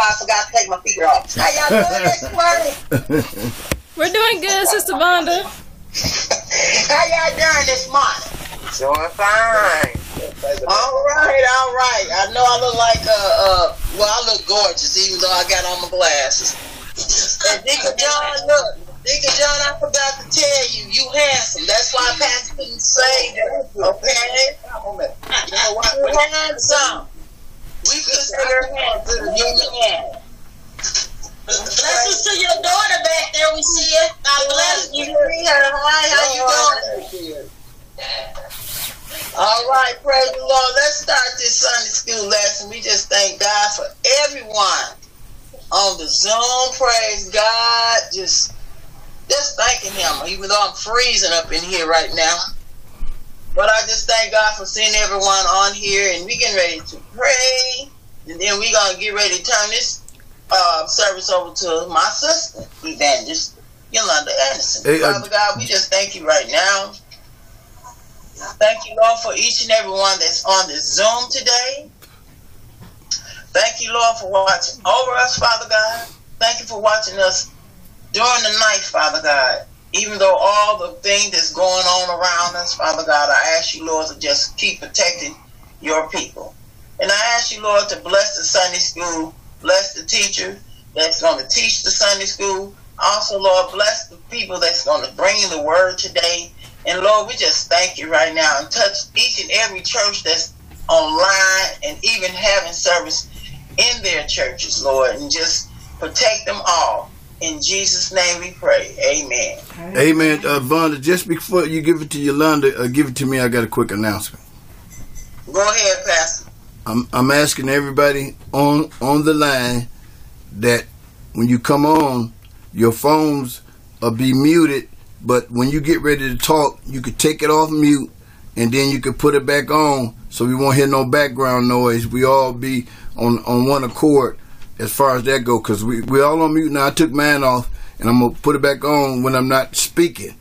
I forgot to take my feet off. How y'all doing this morning? We're doing good, Sister Vonda. How y'all doing this morning? Doing fine. All right, all right. I know I look like uh uh well I look gorgeous even though I got on my glasses. And Deacon John, look, Deacon John, I forgot to tell you, you handsome. That's why Pastor didn't say that. Okay? You know what? handsome. We consider handsome. You handsome. Blessings to your daughter back there. We see it. God bless you. Hi, how you doing? All right, praise the Lord. Let's start this Sunday school lesson. We just thank God for everyone on the Zoom. Praise God. Just, just thanking Him. Even though I'm freezing up in here right now, but I just thank God for seeing everyone on here, and we getting ready to pray, and then we gonna get ready to turn this uh, service over to my sister, Evangelist Yolanda Anderson. Hey, uh, Father God, we just thank you right now. Thank you, Lord, for each and every one that's on this Zoom today. Thank you, Lord, for watching over us, Father God. Thank you for watching us during the night, Father God. Even though all the things that's going on around us, Father God, I ask you, Lord, to just keep protecting your people. And I ask you, Lord, to bless the Sunday school, bless the teacher that's going to teach the Sunday school. Also, Lord, bless the people that's going to bring the word today. And Lord, we just thank you right now and touch each and every church that's online and even having service in their churches, Lord, and just protect them all. In Jesus' name we pray. Amen. Amen. Uh, Vonda, just before you give it to Yolanda, uh, give it to me. I got a quick announcement. Go ahead, Pastor. I'm I'm asking everybody on on the line that when you come on, your phones will be muted, but when you get ready to talk, you could take it off mute and then you could put it back on so we won't hear no background noise. We all be on on one accord as far as that go because we we all on mute now. I took mine off and I'm gonna put it back on when I'm not speaking,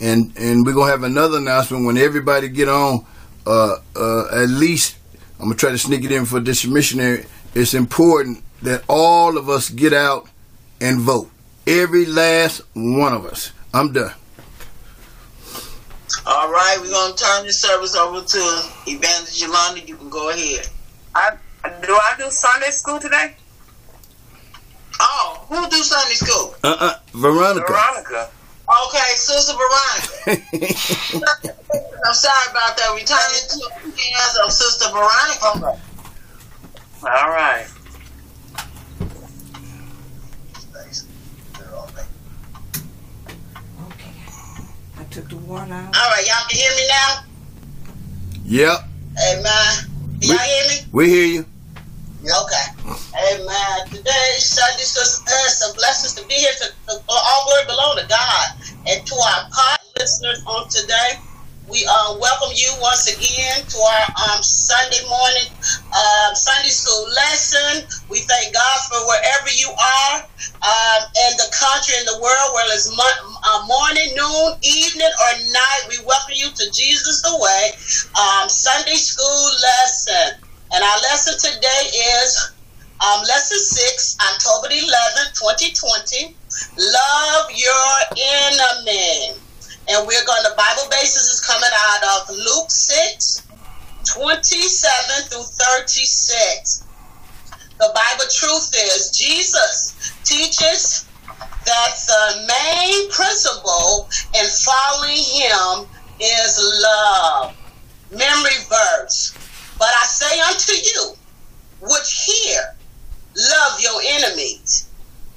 and and we're gonna have another announcement when everybody get on. Uh, uh, at least I'm gonna try to sneak it in for this missionary. It's important that all of us get out and vote. Every last one of us. I'm done. All right, we're going to turn the service over to Evangelist Yolanda. You can go ahead. I, do I do Sunday school today? Who do Sunday school? Uh uh Veronica. Veronica. Okay, Sister Veronica. I'm sorry about that. We turn it to the hands of Sister Veronica. All right. Okay. I took the water out. All right, y'all can hear me now? yep, Amen. Can y'all hear me? we hear you. Okay. Amen. Today, Sunday, Sister, uh, some blessings to be here. To, to, all glory belong to God. And to our pod listeners on today, we uh, welcome you once again to our um, Sunday morning um, Sunday school lesson. We thank God for wherever you are um, in the country, in the world, whether it's mo- uh, morning, noon, evening, or night. We welcome you to Jesus the Way um, Sunday school lesson. And our lesson today is um, lesson 6, October 11, 2020. Love your enemy. And we're going to, Bible basis is coming out of Luke 6, 27 through 36. The Bible truth is Jesus teaches that the main principle in following him is love. Memory verse. But I say unto you, which hear, love your enemies,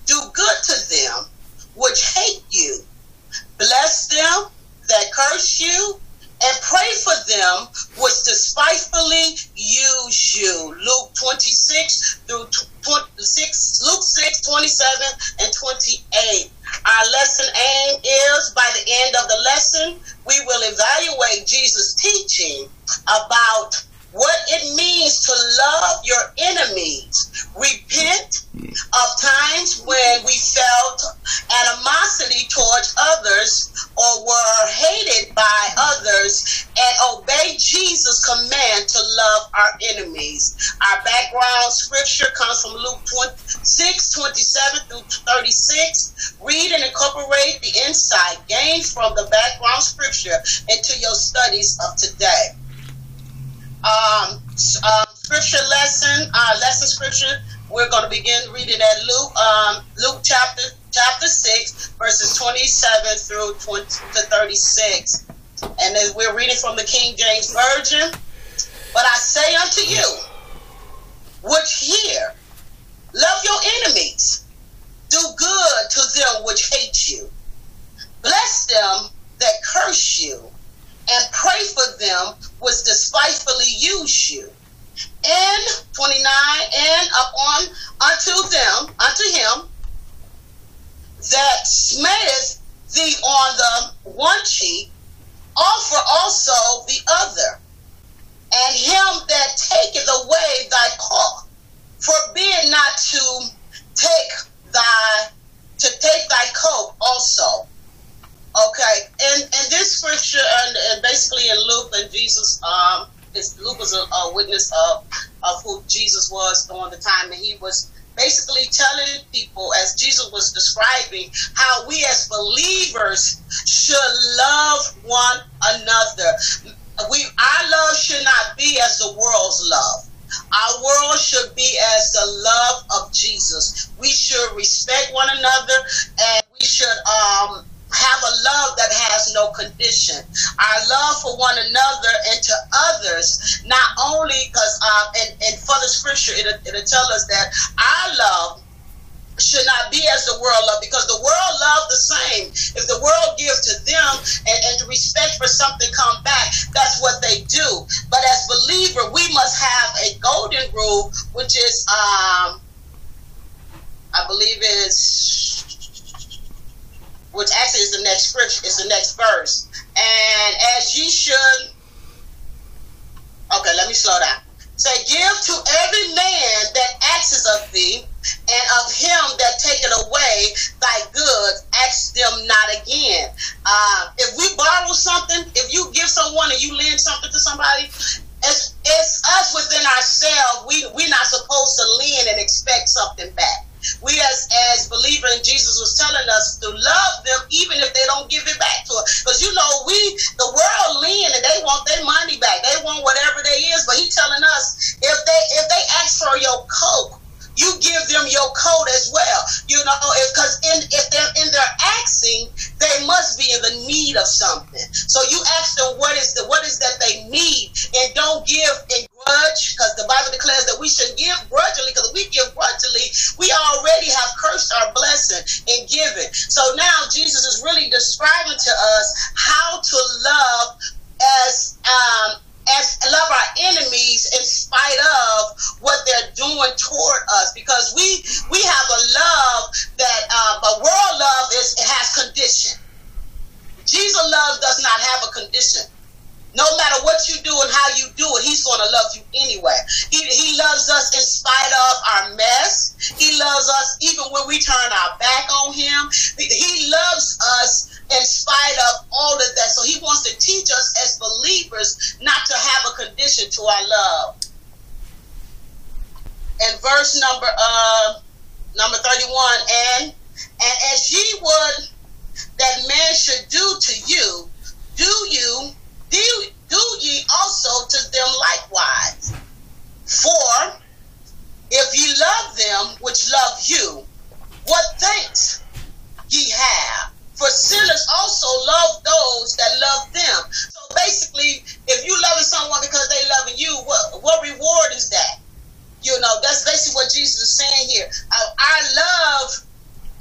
do good to them which hate you, bless them that curse you, and pray for them which despitefully use you. Luke 26 through 26, Luke 6, 27 and 28. Our lesson aim is by the end of the lesson, we will evaluate Jesus' teaching about what it means to love your enemies. Repent of times when we felt animosity towards others or were hated by others and obey Jesus' command to love our enemies. Our background scripture comes from Luke 20, 6, 27 through 36. Read and incorporate the insight gained from the background scripture into your studies of today. Um, um, scripture lesson, uh, lesson scripture, we're going to begin reading at Luke, um, Luke chapter chapter 6, verses 27 through 20 to 36. And we're reading from the King James Version. But I say unto you, which hear, love your enemies, do good to them which hate you, bless them that curse you, and pray for them which despitefully use you. And 29, and upon unto them, unto him that smiteth thee on the one cheek, offer also the other. And him that taketh away thy coat, forbid not to take thy to take thy coat also. Okay, and and this scripture and, and basically in Luke and Jesus, um, is Luke was a, a witness of of who Jesus was during the time, and he was basically telling people, as Jesus was describing, how we as believers should love one another. We our love should not be as the world's love. Our world should be as the love of Jesus. We should respect one another and we should um have a love that has no condition. Our love for one another and to others, not only because, um, and, and for the scripture, it'll, it'll tell us that our love should not be as the world love because the world love the same. If the world gives to them and, and respect for something come back, that's what they do. But as believer, we must have a golden rule, which is um I believe is which actually is the next scripture, is the next verse. And as ye should okay, let me slow down. Say, give to every man that asks of thee, and of him that taketh away thy goods, ask them not again. Uh, if we borrow something, if you give someone and you lend something to somebody, it's, it's us within ourselves. We we're not supposed to lend and expect something back. We as as believer in Jesus was telling us to love them even if they don't give it back to us. Because you know, we the world lean and they want their money back. They want whatever they is, but he telling us if they if they ask for your coat, you give them your coat as well. You know, because in if they're in their asking, they must be in the need of something. So you ask them what is the what is that they need, and don't give in grudge, because the Bible declares that we should give grudgingly. Because we give grudgingly, we already have cursed our blessing in giving. So now Jesus is really describing to us how to love as um, as love our enemies in spite of what they're doing toward us because we we have a love that uh, but world love is it has condition jesus love does not have a condition no matter what you do and how you do it, he's going to love you anyway. He, he loves us in spite of our mess. He loves us even when we turn our back on him. He loves us in spite of all of that. So he wants to teach us as believers not to have a condition to our love. And verse number uh number 31 and and as ye would that man should do to you, do you do, do ye also to them likewise. For if ye love them which love you, what thanks ye have? For sinners also love those that love them. So basically, if you loving someone because they loving you, what what reward is that? You know, that's basically what Jesus is saying here. Our, our love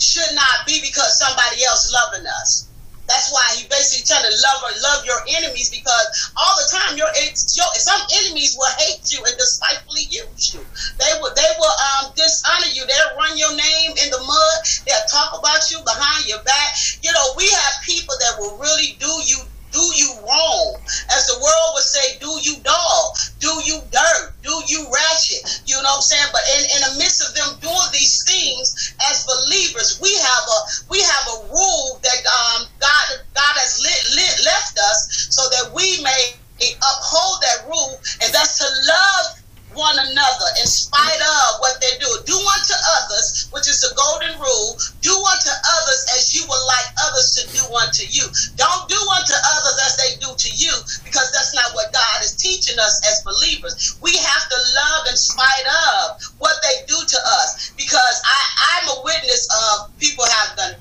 should not be because somebody else loving us. That's why he basically telling love or love your enemies because all the time your, your some enemies will hate you and despitefully use you. They will they will um, dishonor you. They'll run your name in the mud. They'll talk about you behind your back. You know we have people that will really do you do you wrong. As the world would say, do you dog, do you dirt, do you ratchet. You know what I'm saying? But in, in the midst of them doing these things, as believers, we have a we have a rule that um, God God has lit, lit, left us so that we may uphold that rule, and that's to love one another in spite of what they do. Do unto others, which is the golden rule. Do unto others as you would like others to do unto you. Don't do unto others as they do to you, because that's not what God is teaching us as believers. We have to love in spite of what they do to us, because I, I'm a witness of people have done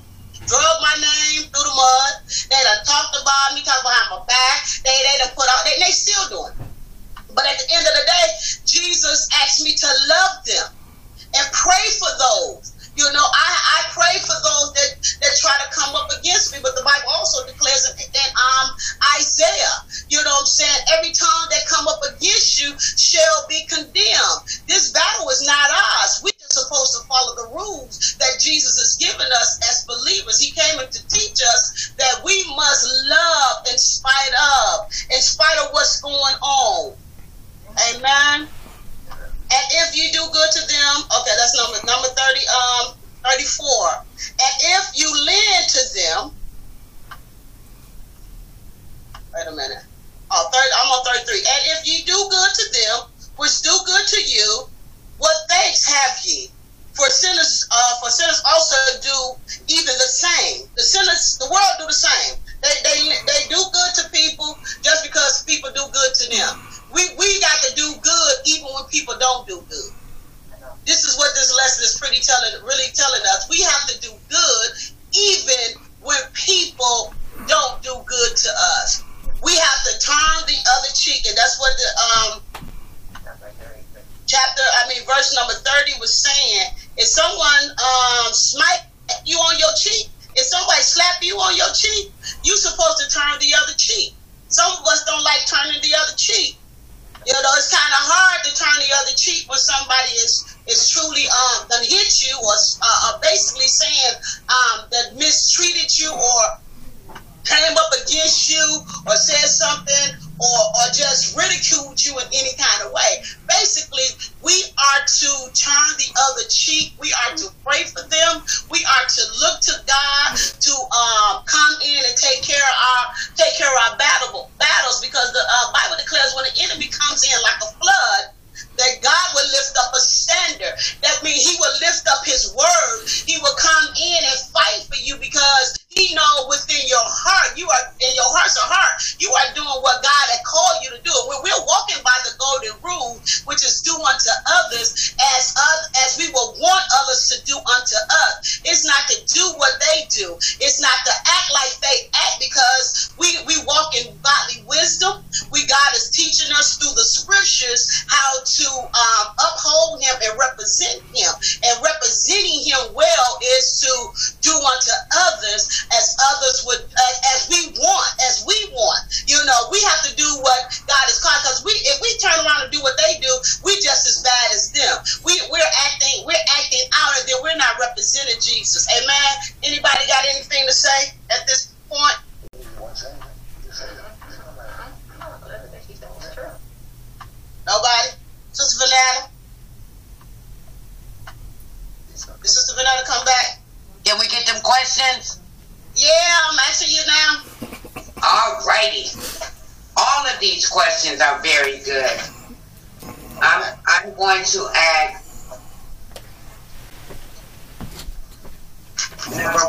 drug my name through the mud. They done talked about me, talked behind my back. They they done put out. They, they still doing. It. But at the end of the day, Jesus asked me to love them and pray for those. You know, I, I pray for those that, that try to come up against me, but the Bible also declares in, in um, Isaiah, you know what I'm saying? Every tongue that come up against you shall be condemned. This battle is not ours. We're supposed to follow the rules that Jesus has given us as believers. He came to teach us that we must love in spite of, in spite of what's going on. Amen. And if you do good to them, okay, that's number number thirty, um, thirty-four. And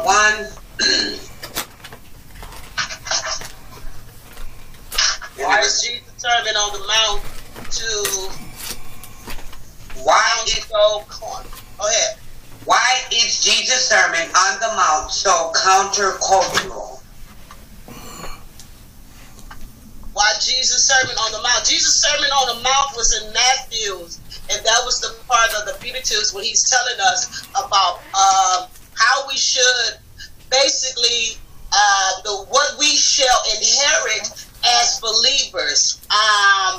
one. Why is Jesus serving on the mount to Why is go corn? Go ahead. why is Jesus' sermon on the mount so countercultural? Why Jesus sermon on the mount? Jesus sermon on the mount was in Matthew's, and that was the part of the Beatitudes when he's telling us about um, we should basically uh, the what we shall inherit as believers. Um,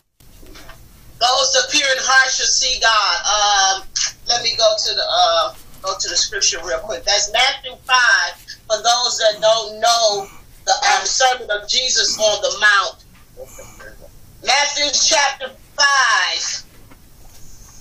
those that appear in heart shall see God. Um, let me go to the uh, go to the scripture real quick. That's Matthew five. For those that don't know the um, sermon of Jesus on the Mount, Matthew chapter five.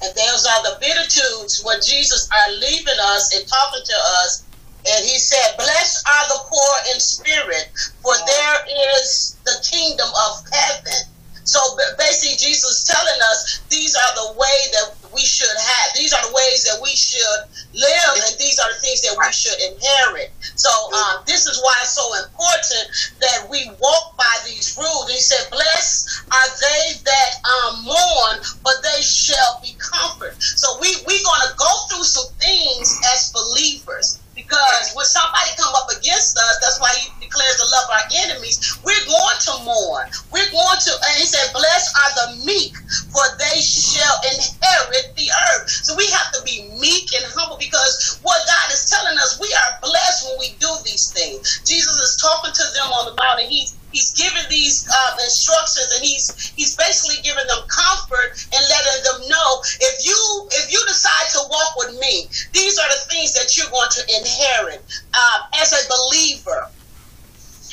And those are the Beatitudes where Jesus are leaving us and talking to us. And he said, Blessed are the poor in spirit, for there is the kingdom of heaven. So basically, Jesus telling us these are the way that we should have. These are the ways that we should live, and these are the things that we should inherit. So um, this is why it's so important that we walk by these rules. He said, "Blessed are they that um, mourn, but they shall be comforted." So we we're gonna go through some things as believers because when somebody come up against us, that's why he declares to love our enemies. We're going to mourn. We're going to, and he said, "Blessed are the meek, for they shall inherit the earth." So we have to be meek and humble because what God is telling us, we are blessed when we do these things. Jesus is talking to them on the mountain. He's he's giving these uh, instructions, and he's he's basically giving them comfort and letting them know if you if you decide to walk with me, these are the things that you're going to inherit uh, as a believer.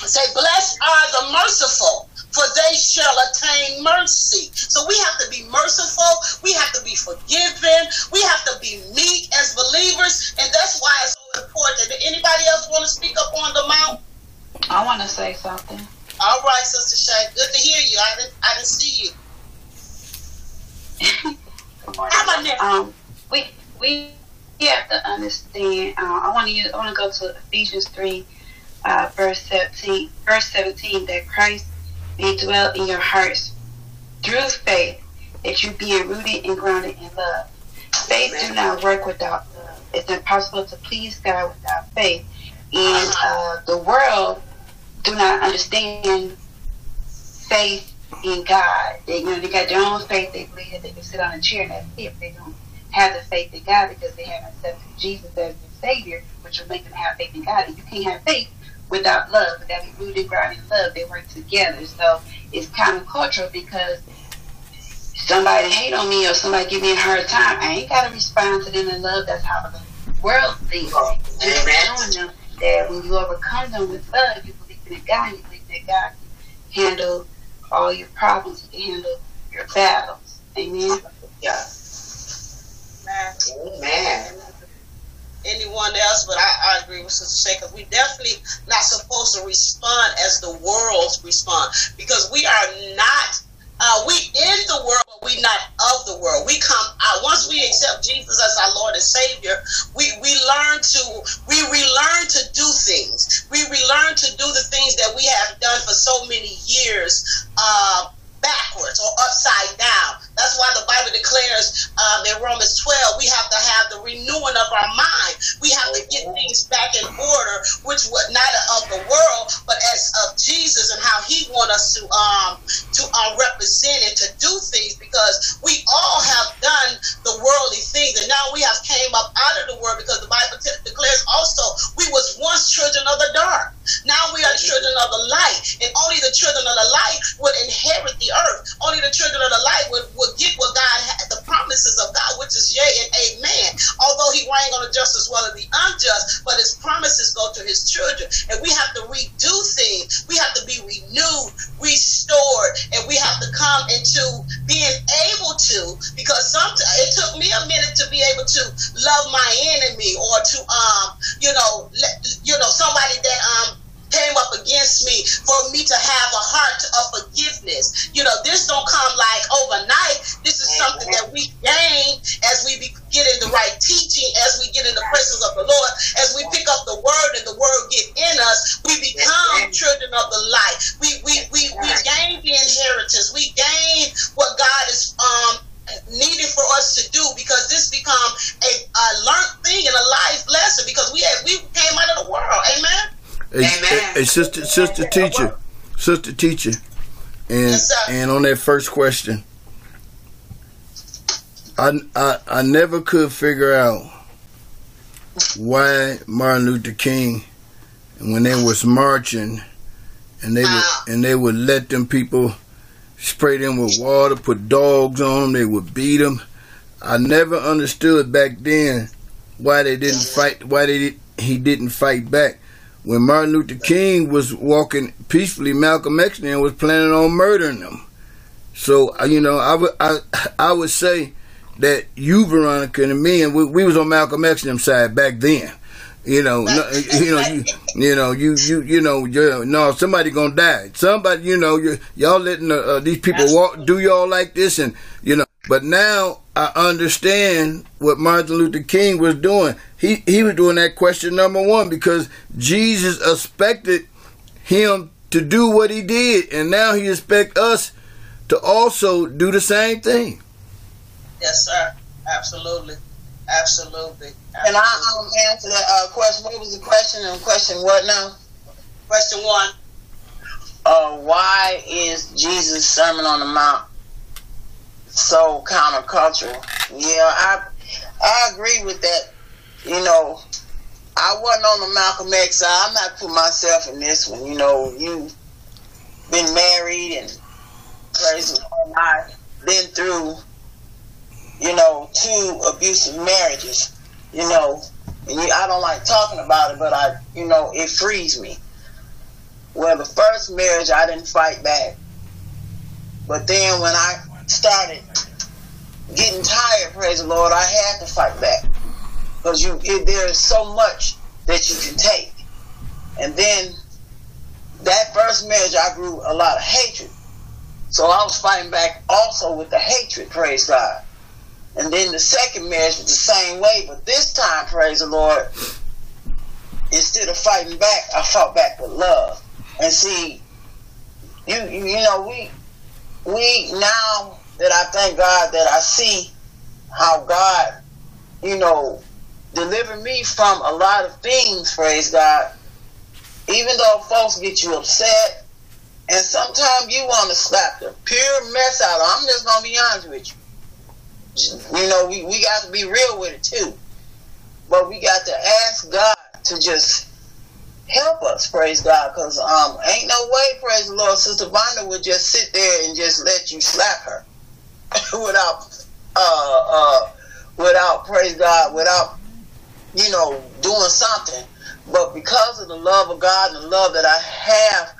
Say, blessed are the merciful, for they shall attain mercy. So we have to be merciful. We have to be forgiven. We have to be meek as believers, and that's why it's so important. Did anybody else want to speak up on the mount? I want to say something. All right, Sister Shay. Good to hear you. I didn't, I didn't see you. How about now? Um, we we have to understand. Uh, I want to use. I want to go to Ephesians three, uh, verse seventeen. Verse seventeen that Christ may dwell in your hearts through faith, that you being rooted and grounded in love. Faith do not work without love. It's impossible to please God without faith. And uh, the world do not understand faith in God. They you know they got their own faith. They believe that they can sit on a chair and that's it. They don't have the faith in God because they haven't accepted Jesus as their Savior, which will make them have faith in God. And you can't have faith without love. without got to be rooted, grounded in love. They work together. So it's kind of cultural because somebody hate on me or somebody give me a hard time, I ain't got to respond to them in love. That's how the world thinks. Oh, and it's showing them that when you overcome them with love, you believe in God, you believe that God can handle all your problems, He can handle your battles. Amen. Yeah. Amen. anyone else, but I, I agree with Sister Shay because we definitely not supposed to respond as the world respond because we are not. Uh, we in the world, but we not of the world. We come out once we accept Jesus as our Lord and Savior. We we learn to we relearn to do things. We relearn to do the things that we have done for so many years. Uh, backwards or upside down. That's why the Bible declares um, in Romans 12 we have to have the renewing of our mind. We have to get things back in order, which was not of the world, but as of Jesus and how He want us to um to um, represent and to do things because we all have done the worldly things and now we have came up out of the world because the Bible t- declares also we was once children of the dark. Now we are children of the light, and only the children of the light would inherit the earth. Only the children of the light would, would get what God had, the promises of God, which is yea and amen. Although He reign on the just as well as the unjust, but His promises go to His children, and we have to redo things. We have to be renewed, restored, and we have to come into being able to. Because sometimes it took me a minute to be able to love my enemy or to um you know let, you know somebody that um came up against me for me to have a heart of forgiveness. You know, this don't come like overnight. This is something that we gain as we be getting the right teaching, as we get in the presence of the Lord, as we pick up the word and the word get in us, we become children of the light. We we we, we gain the inheritance. We gain what God is um needed for us to do because this become a, a learned thing and a life lesson because we had, we came out of the world. Amen. Amen. hey, sister, sister teacher, sister teacher, and Yes, and on that first question, I, I I never could figure out why Martin Luther King, when they was marching, and they would and they would let them people spray them with water, put dogs on them, they would beat them. I never understood back then why they didn't fight, why they he didn't fight back when Martin Luther King was walking peacefully, Malcolm X then was planning on murdering them. So uh, you know, I would I I would say that you, Veronica, and me, and we, we was on Malcolm X them side back then. You know, no, you know, you, you know, you, you, you know, you no, somebody gonna die. Somebody, you know, you, y'all letting uh, uh, these people walk, do y'all like this, and you know, But now I understand what Martin Luther King was doing. He he was doing that question number one because Jesus expected him to do what he did, and now he expects us to also do the same thing. Yes, sir. Absolutely. Absolutely. Can I um, answer that uh, question? What was the question? And question what now? Question one. Uh, why is Jesus' Sermon on the Mount so countercultural? Yeah, I I agree with that. You know, I wasn't on the Malcolm X side. I'm not putting myself in this one. You know, you've been married and the I've been through, you know, two abusive marriages. You know, and you, I don't like talking about it, but I, you know, it frees me. Well, the first marriage, I didn't fight back. But then when I started getting tired, praise the Lord, I had to fight back. Because you, it, there is so much that you can take. And then that first marriage, I grew a lot of hatred. So I was fighting back also with the hatred, praise God. And then the second marriage was the same way, but this time, praise the Lord, instead of fighting back, I fought back with love. And see, you you, you know, we we now that I thank God that I see how God, you know, delivered me from a lot of things, praise God. Even though folks get you upset, and sometimes you want to slap the pure mess out. I'm just gonna be honest with you. You know, we, we got to be real with it too. But we got to ask God to just help us, praise God, because um, ain't no way, praise the Lord, Sister Vonda would just sit there and just let you slap her without, uh, uh, without, praise God, without, you know, doing something. But because of the love of God and the love that I have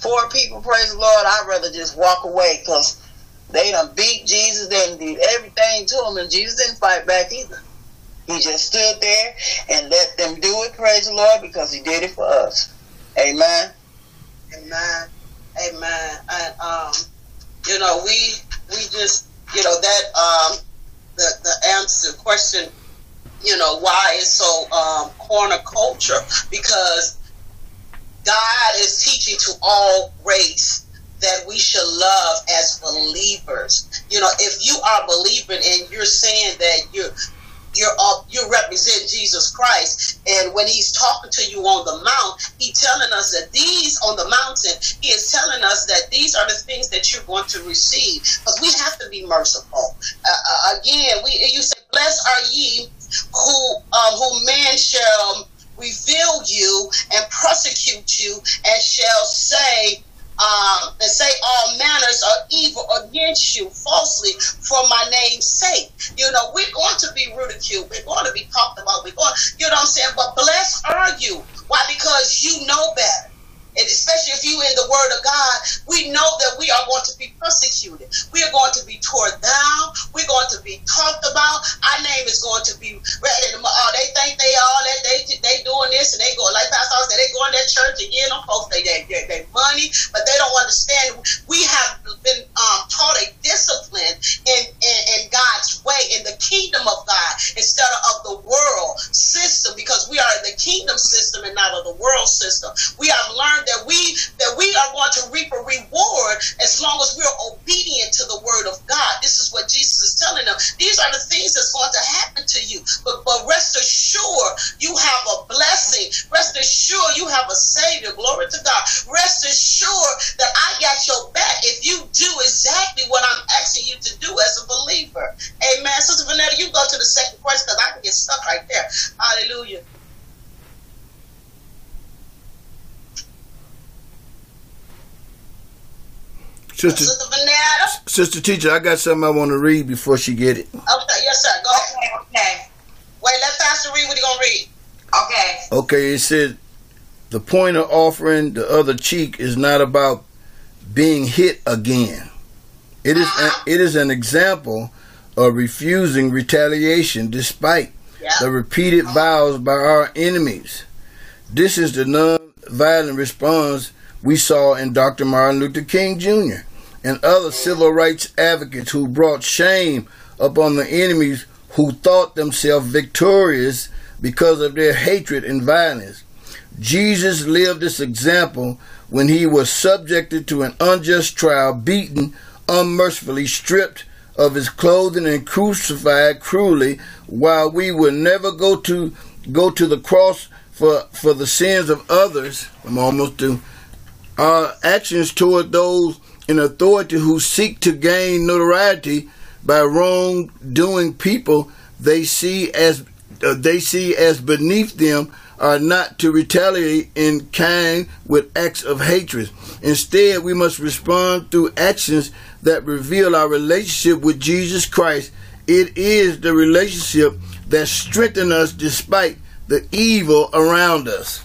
for people, praise the Lord, I'd rather just walk away because they done beat Jesus, they done did everything to him, and Jesus didn't fight back either. He just stood there and let them do it, praise the Lord, because he did it for us. Amen. Amen. Amen. And um, you know, we we just you know that um the the answer question, you know, why is so um corner culture? Because God is teaching to all race that we should love as believers. You know, if you are believing and you're saying that you're you're up, you represent Jesus Christ, and when He's talking to you on the mount, He's telling us that these on the mountain, He is telling us that these are the things that you're going to receive, because we have to be merciful. Uh, uh, again, we you say, "Blessed are ye who um, who man shall reveal you and persecute you, and shall say." Um, and say all manners of evil against you falsely for my name's sake. You know, we're going to be ridiculed. We're going to be talked about. We're going, you know what I'm saying? But blessed are you. Why? Because you know better. And especially if you in the word of God, we know that we are going to be persecuted. We are going to be torn down. We're going to be talked about. Our name is going to be ready. Oh, they think they all that they they doing this and they go like Pastor said they going to that church again. Them folks they they, they, they money, but they don't understand. We have been um, taught a discipline in, in in God's way in the kingdom of God instead of the world system because we are in the kingdom system and not of the world system. We have learned that we that we are going to reap a reward as long as we're obedient to the word of God. This is what Jesus is telling them. These are the things that's going to happen to you. But but rest assured, you have a blessing. Rest assured, you have a savior. Glory to God. Rest assured that I got your back if you do exactly what I'm asking you to do as a believer. Amen. Sister Vanetta, you go to the second question because I can get stuck right there. Hallelujah. Sister, Sister Vanetta. Sister Teacher, I got something I want to read before she get it. Okay, yes, sir. Go ahead. Okay, okay, Wait, let Pastor read what he gonna read. okay. Okay, it said the point of offering the other cheek is not about being hit again. It is Uh-huh. it is an example of refusing retaliation despite Yeah. the repeated vows by our enemies. This is the non-violent response we saw in Dr. Martin Luther King Jr. and other civil rights advocates who brought shame upon the enemies who thought themselves victorious because of their hatred and violence. Jesus lived this example when he was subjected to an unjust trial, beaten unmercifully, stripped of his clothing and crucified cruelly, while we would never go to go to the cross for for the sins of others. I'm almost through. Our actions toward those in authority who seek to gain notoriety by wrongdoing people they see as uh, they see as beneath them are not to retaliate in kind with acts of hatred. Instead, we must respond through actions that reveal our relationship with Jesus Christ. It is the relationship that strengthens us despite the evil around us.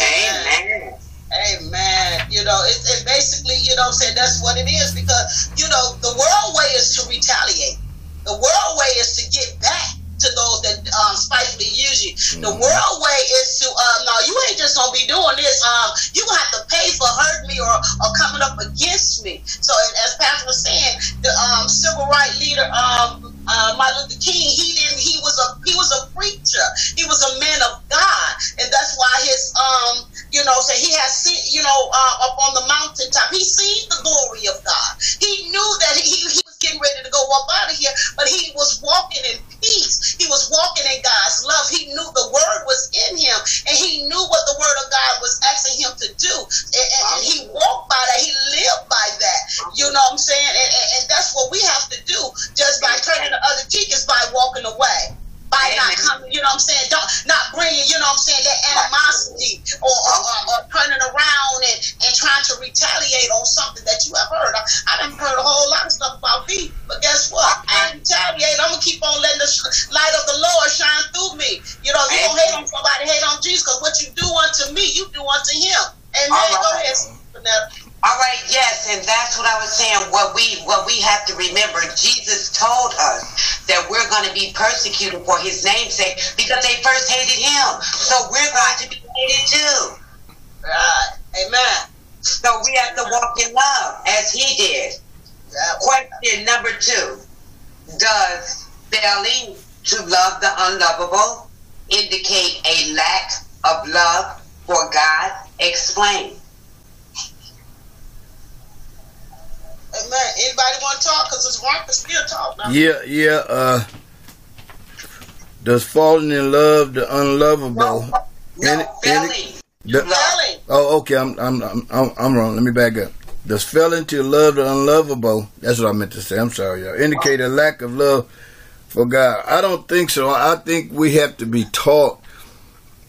Amen. Amen. You know, it, it basically, you know, say that's what it is because, you know, the world way is to retaliate. The world way is to get back to those that um, spitefully use you. The world way is to, uh, no, you ain't just gonna be doing this. Um, you gonna have to pay for hurting me or, or coming up against me. So, as Pastor was saying, the um, civil rights leader, um, uh, Martin Luther King, he didn't. He was a he was a preacher. He was a man of God, and that's why his um, you know, say he has seen, you know, uh, up on the mountaintop, he seen the glory of God. He knew that he, he was getting ready to go up out of here, but he was walking in peace. He was walking in God's love. He knew the word was in him, and he knew what the word of God was asking him to do, and, and, and he walked by that. He lived by that. You know what I'm saying? And, and, and that's what we have to do. Just by turning the other cheek is by walking away. By not coming, you know what I'm saying? Don't not bringing, you know what I'm saying, that animosity or, or, or, or turning around and, and trying to retaliate on something that you have heard. I, I done heard a whole lot of stuff about me, but guess what? I ain't retaliate. I'm gonna keep on letting the sh- light of the Lord shine through me. You know, you don't hate on somebody, hate on Jesus, because what you do unto me, you do unto him. Amen. All Go ahead, Netta. All right, yes, and that's what I was saying. What we what we have to remember, Jesus told us that we're going to be persecuted for His name's sake because they first hated Him. So we're going to be hated too. Right. Amen. So we have to walk in love as He did. Question number two: Does failing to love the unlovable indicate a lack of love for God? Explain. Amen. Anybody want to talk? Because it's wrong to still talk now. Yeah, yeah. Uh, does falling in love the unlovable? No, Any- any- the- oh, okay. I'm, I'm, I'm, I'm, I'm wrong. Let me back up. Does failing to love the unlovable? That's what I meant to say. I'm sorry, y'all. Indicate a lack of love for God. I don't think so. I think we have to be taught.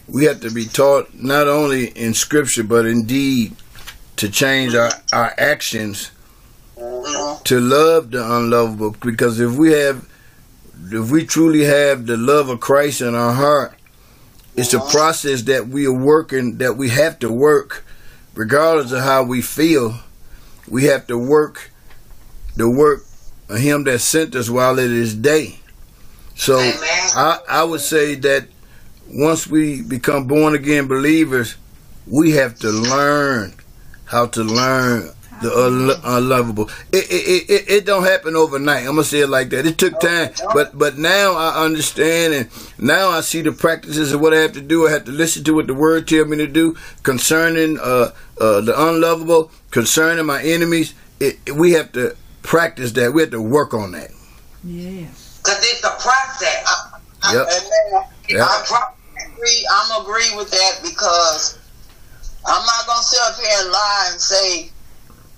We have to be taught not only in Scripture but indeed to change our, our actions to love the unlovable because if we have if we truly have the love of Christ in our heart it's a process that we are working that we have to work regardless of how we feel we have to work the work of him that sent us while it is day so. I, I would say that once we become born again believers we have to learn how to learn the unlo- unlovable. It, it it it don't happen overnight. I'm gonna say it like that. It took time, but but now I understand, and now I see the practices of what I have to do. I have to listen to what the Word tell me to do concerning uh, uh, the unlovable, concerning my enemies. It, it- we have to practice that. We have to work on that. Yes. Because it's a process. Yep. Amen. Yep. I probably agree. I'm agree with that because I'm not gonna sit up here and lie and say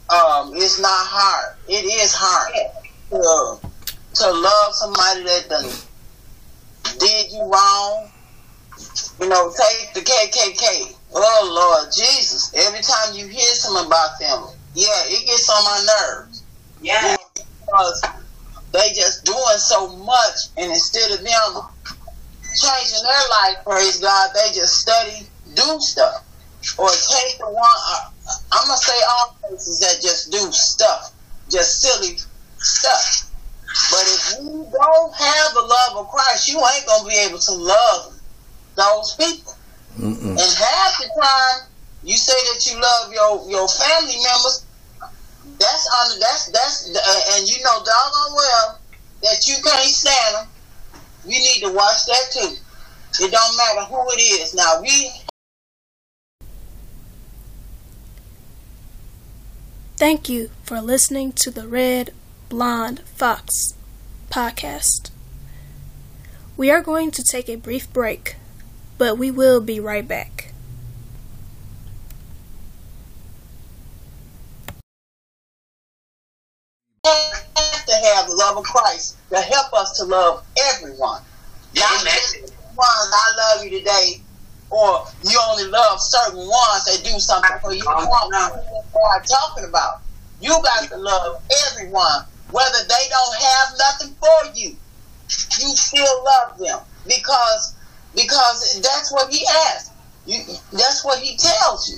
um, it's not hard. It is hard to, to love somebody that done did you wrong. You know, take the KKK. Oh Lord Jesus! Every time you hear something about them, yeah, it gets on my nerves. Yeah. because they just doing so much, and instead of them changing their life, praise God, they just study, do stuff, or take the one. Uh, I'm gonna say all places that just do stuff, just silly stuff. But if you don't have the love of Christ, you ain't gonna be able to love those people. Mm-mm. And half the time, you say that you love your your family members, That's on. That's that's uh, and you know doggone well that you can't stand them. We need to watch that too. It don't matter who it is. Now we Thank you for listening to the Red Blonde Fox podcast. We are going to take a brief break, but we will be right back. have to have the love of Christ to help us to love everyone. Not Amen. just the ones I love you today, or you only love certain ones that do something for you. What I'm talking about. You got to love everyone, whether they don't have nothing for you. You still love them because because that's what He asks. You that's what He tells you.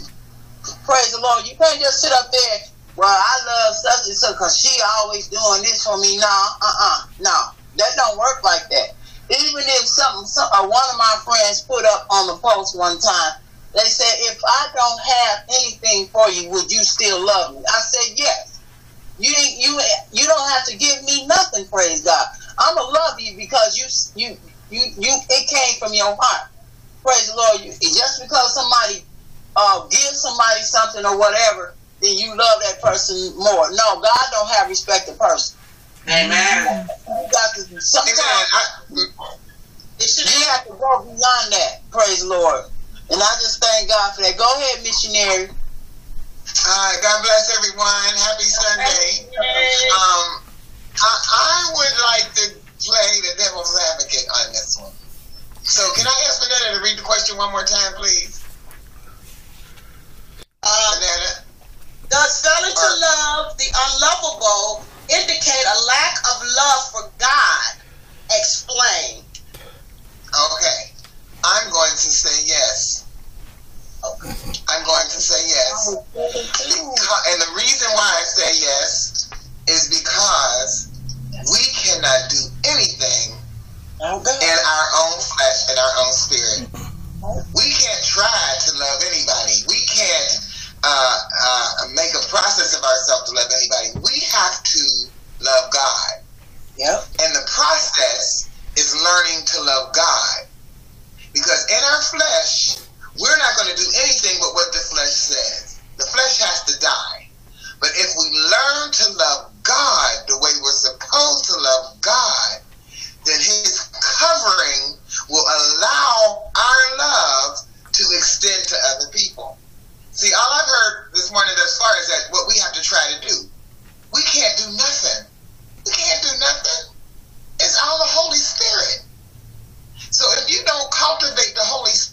Praise the Lord. You can't just sit up there. Well, I love such and such because she always doing this for me. No, uh-uh, no, that don't work like that. Even if something, some, uh, one of my friends put up on the post one time, they said, "If I don't have anything for you, would you still love me?" I said, "Yes." You you you don't have to give me nothing. Praise God. I'ma love you because you you you you it came from your heart. Praise the Lord. You, just because somebody uh, gives somebody something or whatever, then you love that person more. No, God don't have respect of person. Amen. Sometimes I, you have to go beyond that. Praise Lord. And I just thank God for that. Go ahead, missionary. Right, God bless everyone. Happy Sunday. Um, I, I would like to play the devil's advocate on this one. So, can I ask Vanetta to read the question one more time, please? Uh, Vanetta? Does failing to love the unlovable indicate a lack of love for God? Explain. Okay. I'm going to say yes. Okay. I'm going to say yes. And the reason why I say yes is because we cannot do anything in our own flesh and our own spirit. We can't try to love anybody. We can't uh, uh, make a process of ourselves to love anybody. We have to love God. Yep. And the process is learning to love God. Because in our flesh, we're not going to do anything but what the flesh says. The flesh has to die. But if we learn to love God the way we're supposed to love God, then His covering will allow our love to extend to other people. See, all I've heard this morning thus far is that what we have to try to do. We can't do nothing. We can't do nothing. It's all the Holy Spirit. So if you don't cultivate the Holy Spirit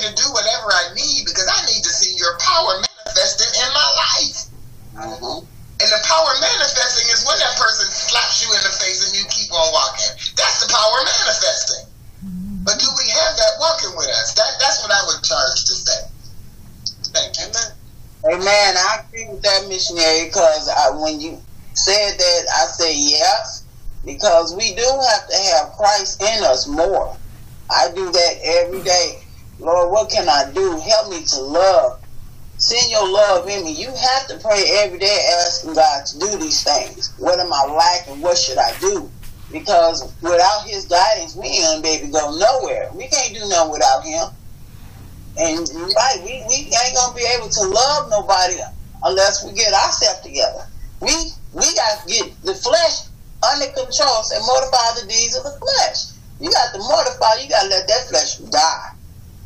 me to do whatever I need because I need to see your power manifested in my life. Mm-hmm. And the power manifesting is when that person slaps you in the face and you keep on walking. That's the power manifesting. Mm-hmm. But do we have that walking with us? That that's what I would charge to say. Thank you. Amen. I agree with that missionary because when you said that, I say yes because we do have to have Christ in us more. I do that every day. Lord, what can I do? Help me to love. Send your love in me. You have to pray every day asking God to do these things. What am I lacking? What should I do? Because without his guidance, we ain't gonna go nowhere. We can't do nothing without him. And right, we, we ain't gonna be able to love nobody unless we get ourselves together. We we got to get the flesh under control and mortify the deeds of the flesh. You got to mortify. You got to let that flesh die.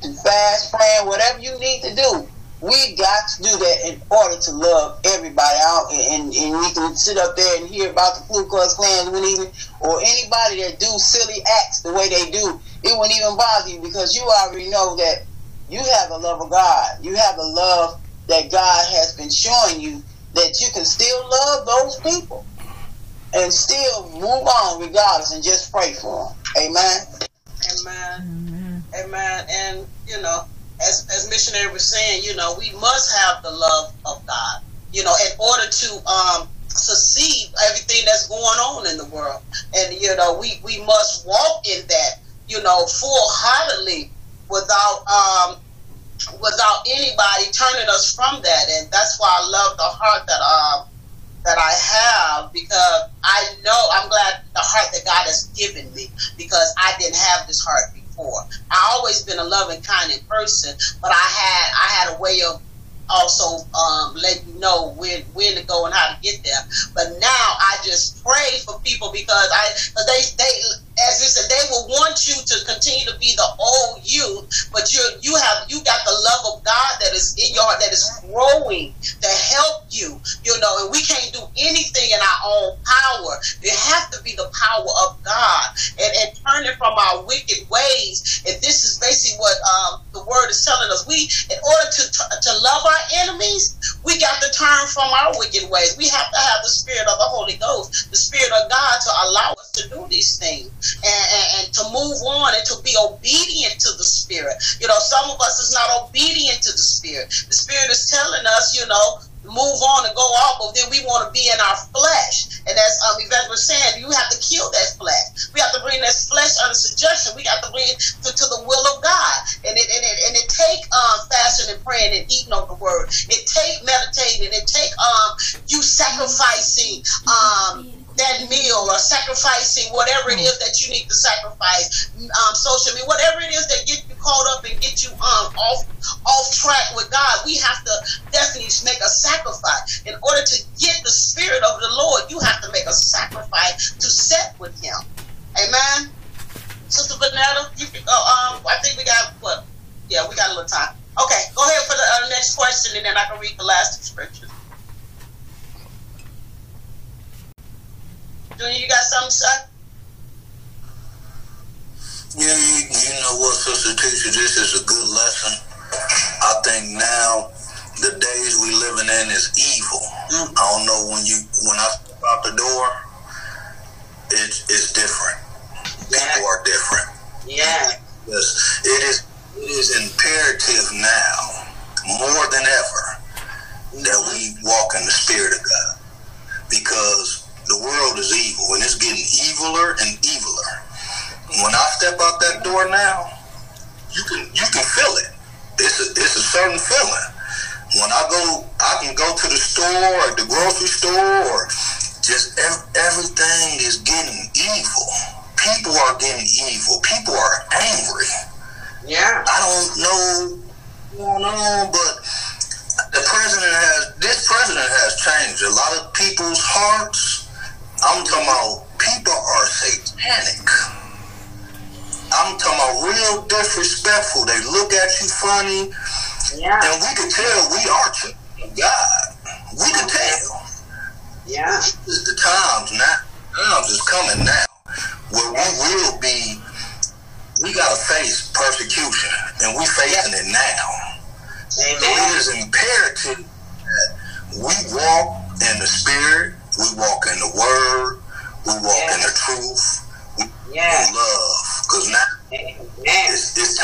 To fast, praying, whatever you need to do. We got to do that in order to love everybody out, and, and, and we can sit up there and hear about the Ku Klux Klan when even, or anybody that do silly acts the way they do. It wouldn't even bother you because you already know that you have the love of God. You have the love that God has been showing you that you can still love those people and still move on regardless and just pray for them. Amen. Amen. Amen. And you know, as as missionary was saying, you know, we must have the love of God. You know, in order to um succeed everything that's going on in the world. And you know, we we must walk in that, you know, full heartedly without um without anybody turning us from that. And that's why I love the heart that um that I have because I know I'm glad the heart that God has given me because I didn't have this heart before. I always been a loving, kind of person, but I had I had a way of also um, letting you know when when to go and how to get there. But now I just pray for people because I they they as you said they will want you to continue to be the old you, but you you have you got the love of God that is in your heart that is growing to help you. You know, and we can't do anything in our own power. It has to be the power of God and, and turning from our wicked ways. And this is basically what um, the word We, in order to to love our enemies, we got to turn from our wicked ways. We have to have the spirit of the Holy Ghost, the spirit of God, to allow us to do these things and, and, and to move on and to be obedient to the spirit. You know, some of us is not obedient to the spirit. The spirit is telling us, you know, move on and go off, but then we want to be in our flesh. And as um, Yvette was saying, you have to kill that flesh. We have to bring that flesh under suggestion. We got to bring it to, to the will of God. And it and it, and it take um, fasting and praying and eating of the word. It take meditating. It take um, you sacrificing um, that meal or sacrificing whatever it is that you need to sacrifice, um, social media, whatever it is that get you caught up and get you um off off track with God. We have to definitely make a sacrifice in order to get the spirit of the Lord. You have to make a sacrifice to set with Him. Amen. Sister Vanetta, you can go. Um, I think we got what? Yeah, we got a little time. Okay, go ahead for the uh, next question, and then I can read the last scripture. Junior, you got something say? Yeah, you, you know what, Sister Teacher, this is a good lesson. I think now the days we living in is evil. Mm. I don't know when you when I step out the door, it's it's different. People are different. Yeah. Yes, it is it is imperative now more than ever that we walk in the spirit of God because the world is evil and it's getting eviler and eviler. When I step out that door now, you can you can feel it. It's a, it's a certain feeling. When I go, I can go to the store or the grocery store or just ev- everything is getting evil. People are getting evil. People are angry. Yeah. I don't know going on, but the president has this president has changed a lot of people's hearts. I'm talking about people are satanic. I'm talking about real disrespectful. They look at you funny, Yeah. and we can tell we are children of God. We can tell. Yeah. This is the times now. Times is coming now where we will be. We gotta face persecution, and we facing it now. So it Amen. is imperative that we walk in the spirit, we walk in the word, we walk in the truth, we Yeah. in love. Because now Amen. It's,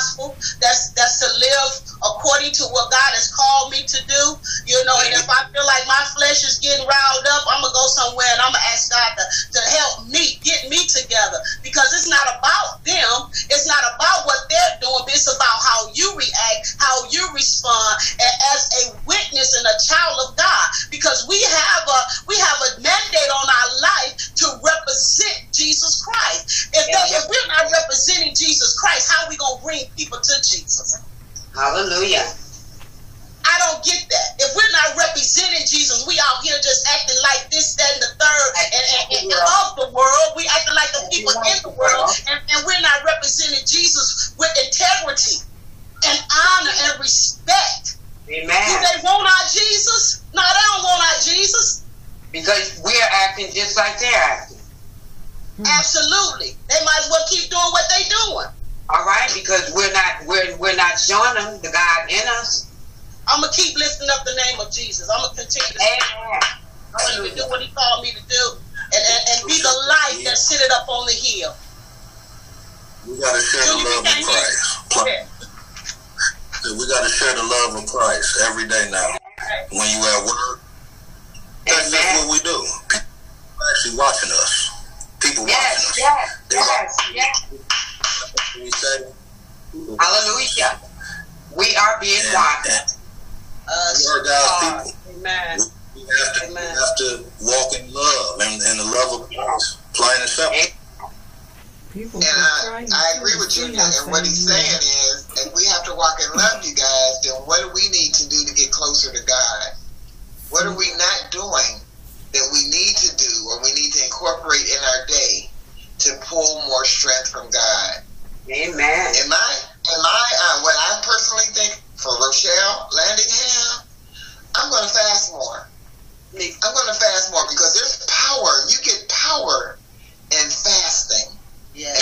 gospel. That's that's to live according to what God has called me to do. You know, and if I feel like my flesh is getting riled up, I'm gonna go somewhere and I'm gonna ask God to, to help me get me together because it's not about them. It's not about what they're doing. It's about how you react, how you respond, and as a witness and a child of God. Because we have a we have a mandate on our life to represent Jesus Christ. If they, if we're not representing Jesus Christ, how are we gonna bring people to Jesus? Hallelujah. I don't get that. If we're not representing Jesus, we out here just acting like this, that, and the third, and, and, and, and of the world. We acting like the people in the world, and, and we're not representing Jesus with integrity and honor and respect. Amen. Do they want our Jesus? No, they don't want our Jesus. Because we're acting just like they're acting. Hmm. Absolutely. They might as well keep doing what they're doing. All right, because we're not we're we're not showing them the God in us. I'm gonna keep lifting up the name of Jesus. I'm gonna continue. To Amen. I'm gonna do what He called me to do, and and, and be the light yeah. that's sitting up on the hill. We gotta share the love of Christ. We gotta share the love of Christ every day now. When you at work, that's Amen. just what we do. People actually watching us. People yes, watching us. Yes, They're yes, yes. Hallelujah. We are being watched. Uh, we are God's people. Amen. We have to, Amen. We have to walk in love and, and the love of plain and simple. People and I, I agree with you. And what he's saying is, if we have to walk in love, you guys, then what do we need to do to get closer to God? What are we not doing that we need to do or we need to incorporate in our day to pull more strength from God? Amen. In my, in my, uh, what I personally think for Rochelle Landingham, I'm going to fast more. I'm going to fast more because there's power. You get power in fasting. Yeah.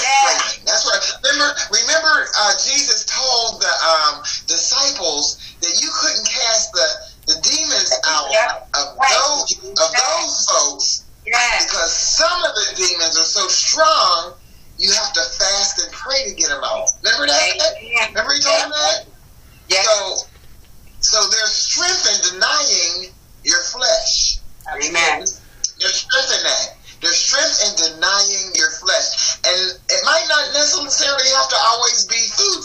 That's right. Remember, remember, uh, Jesus told the um, disciples that you couldn't cast the, the demons out yep. of right. those of those folks yeah. because some of the demons are so strong you have to fast and pray to get them out. Remember that? Remember he told that? Yeah. So, so there's strength in denying your flesh. Amen. There's strength in that. There's strength in denying your flesh. And it might not necessarily have to always be food.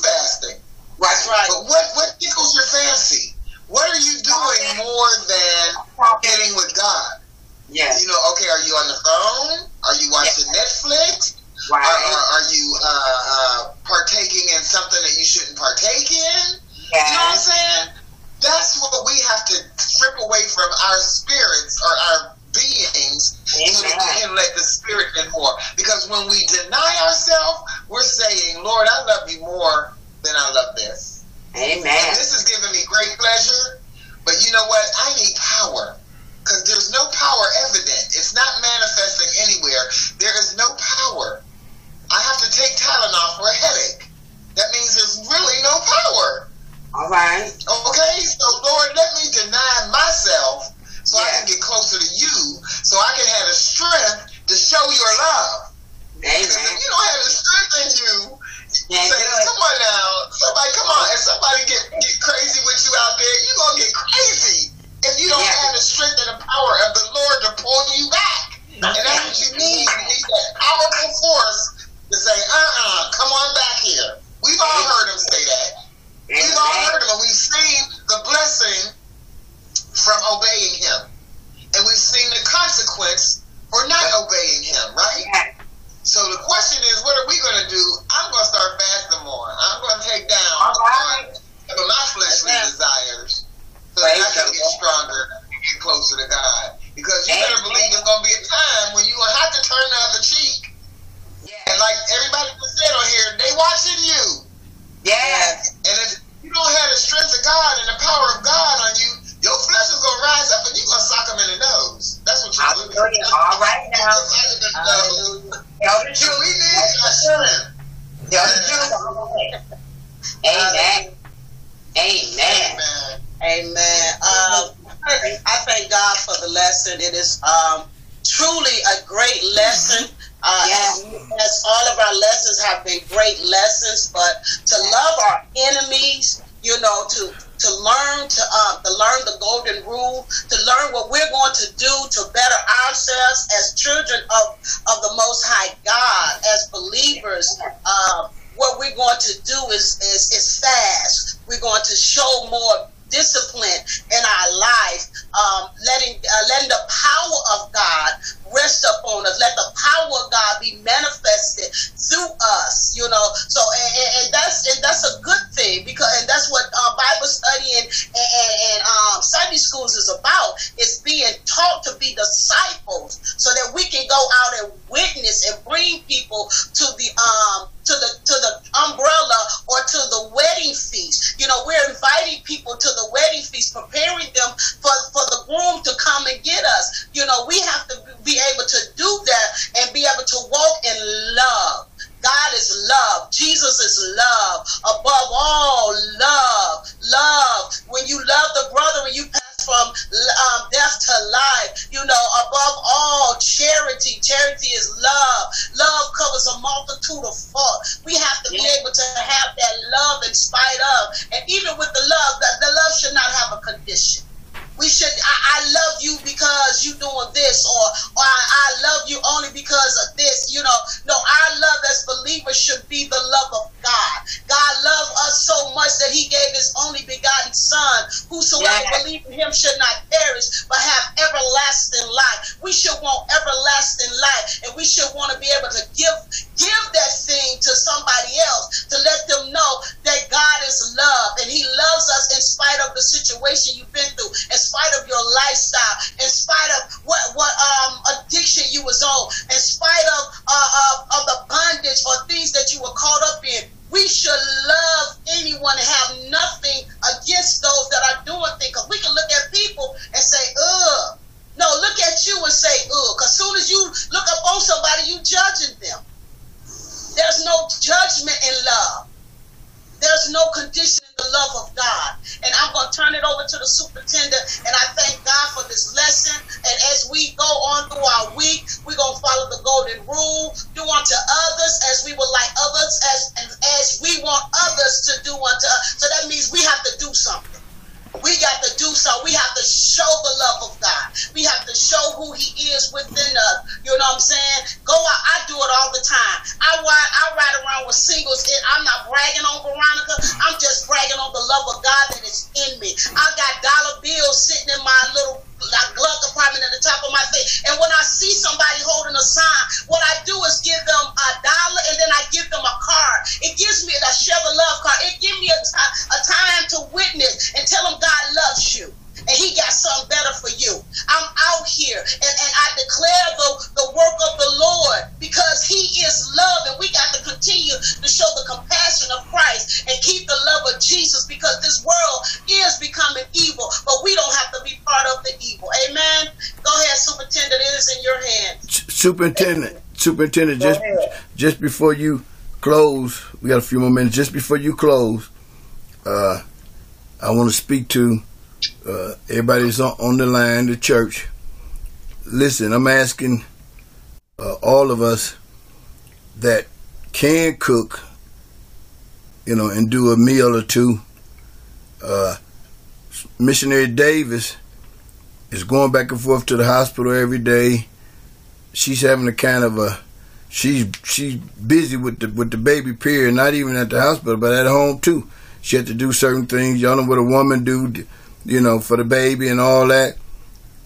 And keep the love of Jesus because this world is becoming evil, but we don't have to be part of the evil. Amen. Go ahead, Superintendent. It is in your hands. Superintendent, superintendent, just just before you close, we got a few more minutes. Just before you close, uh, I want to speak to uh, everybody that's on, on the line, the church. Listen, I'm asking uh, all of us that can cook, you know, and do a meal or two. Uh, Missionary Davis is going back and forth to the hospital every day she's having a kind of a she's she's busy with the with the baby period, not even at the hospital, but at home too. She had to do certain things. Y'all know what a woman do, you know, for the baby and all that.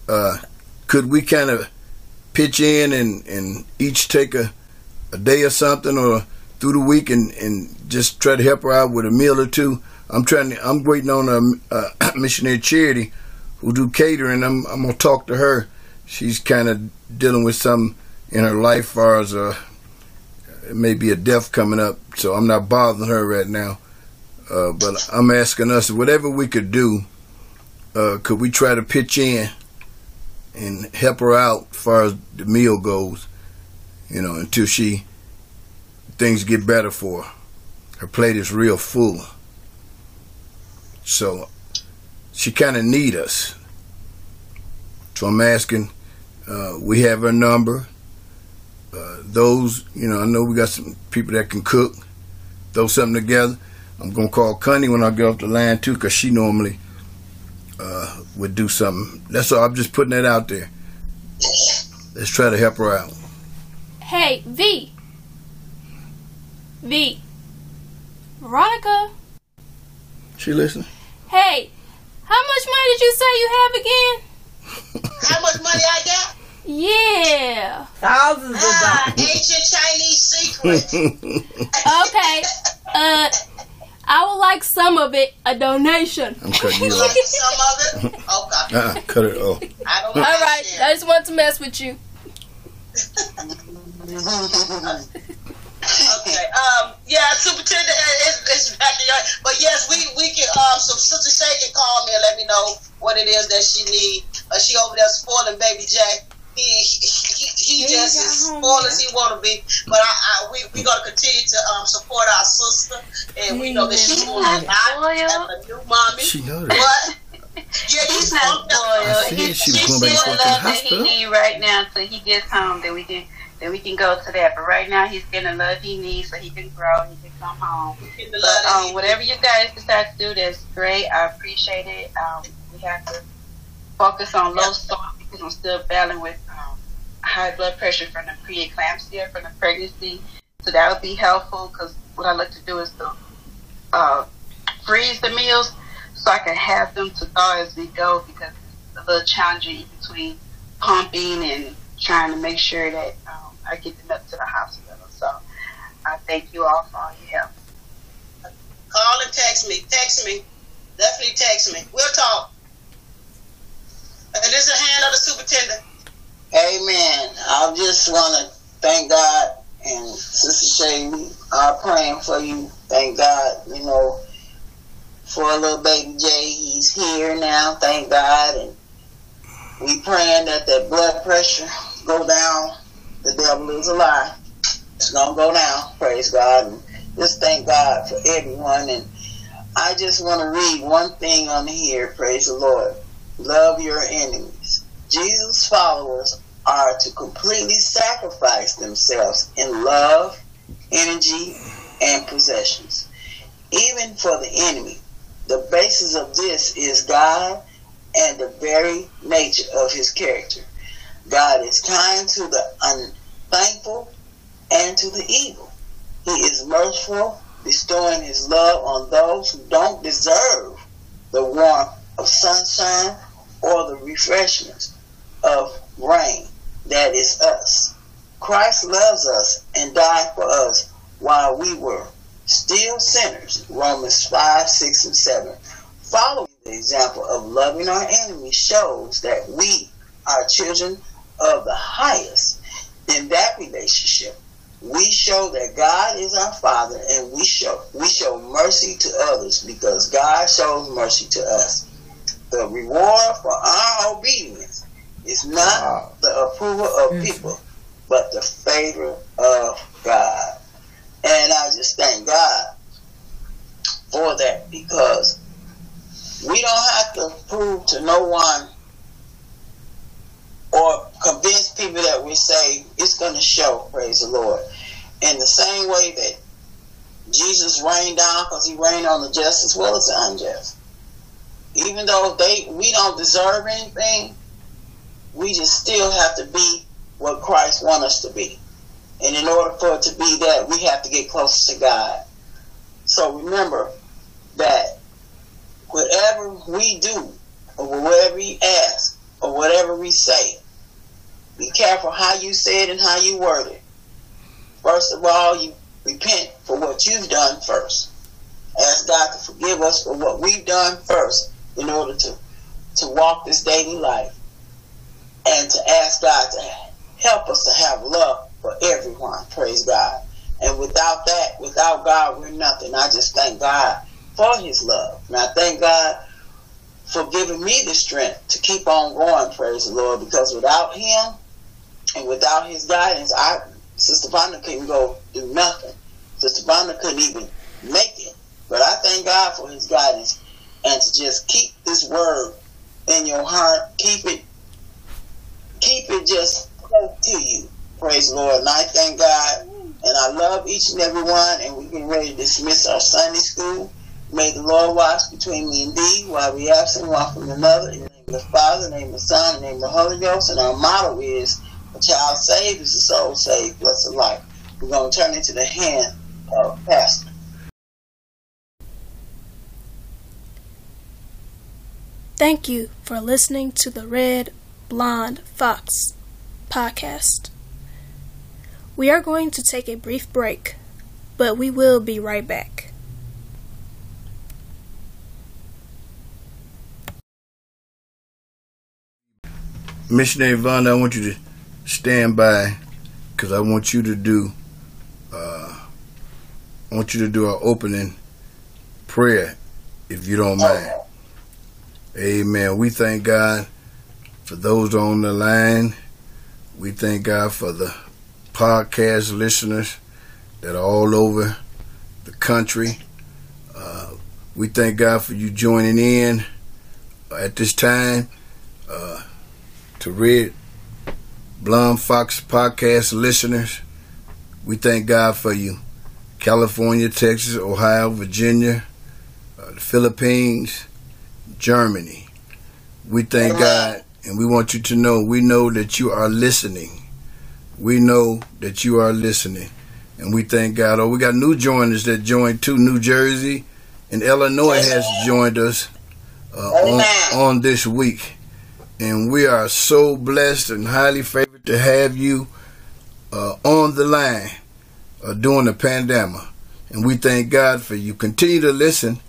Uh, could we kind of pitch in and and each take a a day or something or through the week and and just try to help her out with a meal or two? I'm trying to. I'm waiting on a, a missionary charity who do catering. I'm I'm gonna talk to her. She's kind of dealing with some in her life, far as uh, maybe a death coming up. So I'm not bothering her right now. Uh, but I'm asking us whatever we could do. Uh, could we try to pitch in and help her out, as far as the meal goes? You know, until she things get better for her. Her plate is real full. So she kind of need us. So I'm asking. Uh, we have her number. Uh, those, you know, I know we got some people that can cook. Throw something together. I'm gonna call Connie when I get off the line too, cause she normally uh, would do something. That's all. I'm just putting that out there. Let's try to help her out. Hey, V. V. Veronica. She listening? Hey, how much money did you say you have again? How much money I got? Yeah. Thousands of Ah, dollars. ancient Chinese secret. Okay. Uh, I would like some of it a donation. I'm cutting you like off. some of it? Okay. Uh-uh, cut it off. I don't All mind I just want to mess with you. Okay. Um. Yeah. Superintendent is, is back there. But yes, we we can. Um. So Sister Shay can call me and let me know what it is that she need. Uh, she over there spoiling baby Jack. He he, he, he just as spoiled as he want to be. But I, I we we gonna continue to um support our sister, and we know that she's doing a lot as a new mommy. She know that. What? Yeah, He's not spoiled. I spoiled. said she she going back still and forth to the love that he hospital. need right now till he gets home. Then we can then we can go to that. But right now, he's getting the love he needs so he can grow, he can come home. But, um, whatever you guys decide to do, that's great. I appreciate it. Um, we have to focus on low salt because I'm still battling with um, high blood pressure from the preeclampsia from the pregnancy. So that would be helpful because what I like to do is to uh, freeze the meals so I can have them to thaw as we go because it's a little challenging between pumping and trying to make sure that um, I get them up to the hospital. So I thank you all for all your help. Call and text me. Text me. Definitely text me. We'll talk. And this is the hand of the superintendent. Amen. I just want to thank God and Sister Shay, we are praying for you. Thank God, you know, for a little baby Jay. He's here now. Thank God. And we praying that that blood pressure go down. The devil is a lie. It's to go down. Praise God. And just thank God for everyone. And I just want to read one thing on here. Praise the Lord. Love your enemies. Jesus' followers are to completely sacrifice themselves in love, energy, and possessions. Even for the enemy, the basis of this is God and the very nature of his character. God is kind to the unthankful and to the evil. He is merciful, bestowing his love on those who don't deserve the warmth of sunshine or the refreshments of rain that is us. Christ loves us and died for us while we were still sinners. Romans 5, 6, and 7. Following the example of loving our enemies shows that we are children of the highest. In that relationship, we show that God is our Father and we show we show mercy to others because God shows mercy to us. The reward for our obedience is not the approval of mm. people, but the favor of God. And I just thank God for that because we don't have to prove to no one or convince people that we say it's going to show, praise the Lord. In the same way that Jesus rained down because he rained on the just as well as the unjust. Even though they we don't deserve anything, we just still have to be what Christ wants us to be. And in order for it to be that, we have to get closer to God. So remember that whatever we do, or whatever we ask, or whatever we say, be careful how you say it and how you word it. First of all, you repent for what you've done first. Ask God to forgive us for what we've done first in order to, to walk this daily life. And to ask God to help us to have love for everyone. Praise God. And without that, without God, we're nothing. I just thank God for his love. And I thank God for giving me the strength to keep on going, praise the Lord, because without him and without his guidance, I Sister Vonda couldn't go do nothing. Sister Vonda couldn't even make it. But I thank God for his guidance and to just keep this word in your heart, keep it keep it just close to you. Praise the Lord. And I thank God and I love each and every one and we're getting ready to dismiss our Sunday school. May the Lord watch between me and thee while we absent one from another. In the name of the Father, in the name of the Son, in the name of the Holy Ghost. And our motto is a child saved is a soul saved, blessed life. We're going to turn into the hand of Pastor. Thank you for listening to the Red Blonde Fox podcast. We are going to take a brief break, but we will be right back. Missionary Vonda, I want you to stand by because I want you to do. Uh, I want you to do our opening prayer, if you don't mind. Amen. We thank God for those on the line. We thank God for the podcast listeners that are all over the country. Uh, we thank God for you joining in at this time uh, to Red Blonde Fox podcast listeners, we thank God for you. California, Texas, Ohio, Virginia, uh, the Philippines, Germany. We thank God and we want you to know we know that you are listening. We know that you are listening. And we thank God. Oh, we got new joiners that joined too. New Jersey and Illinois has joined us uh, on, on this week. And we are so blessed and highly favored to have you uh, on the line uh, during the pandemic. And we thank God for you. Continue to listen.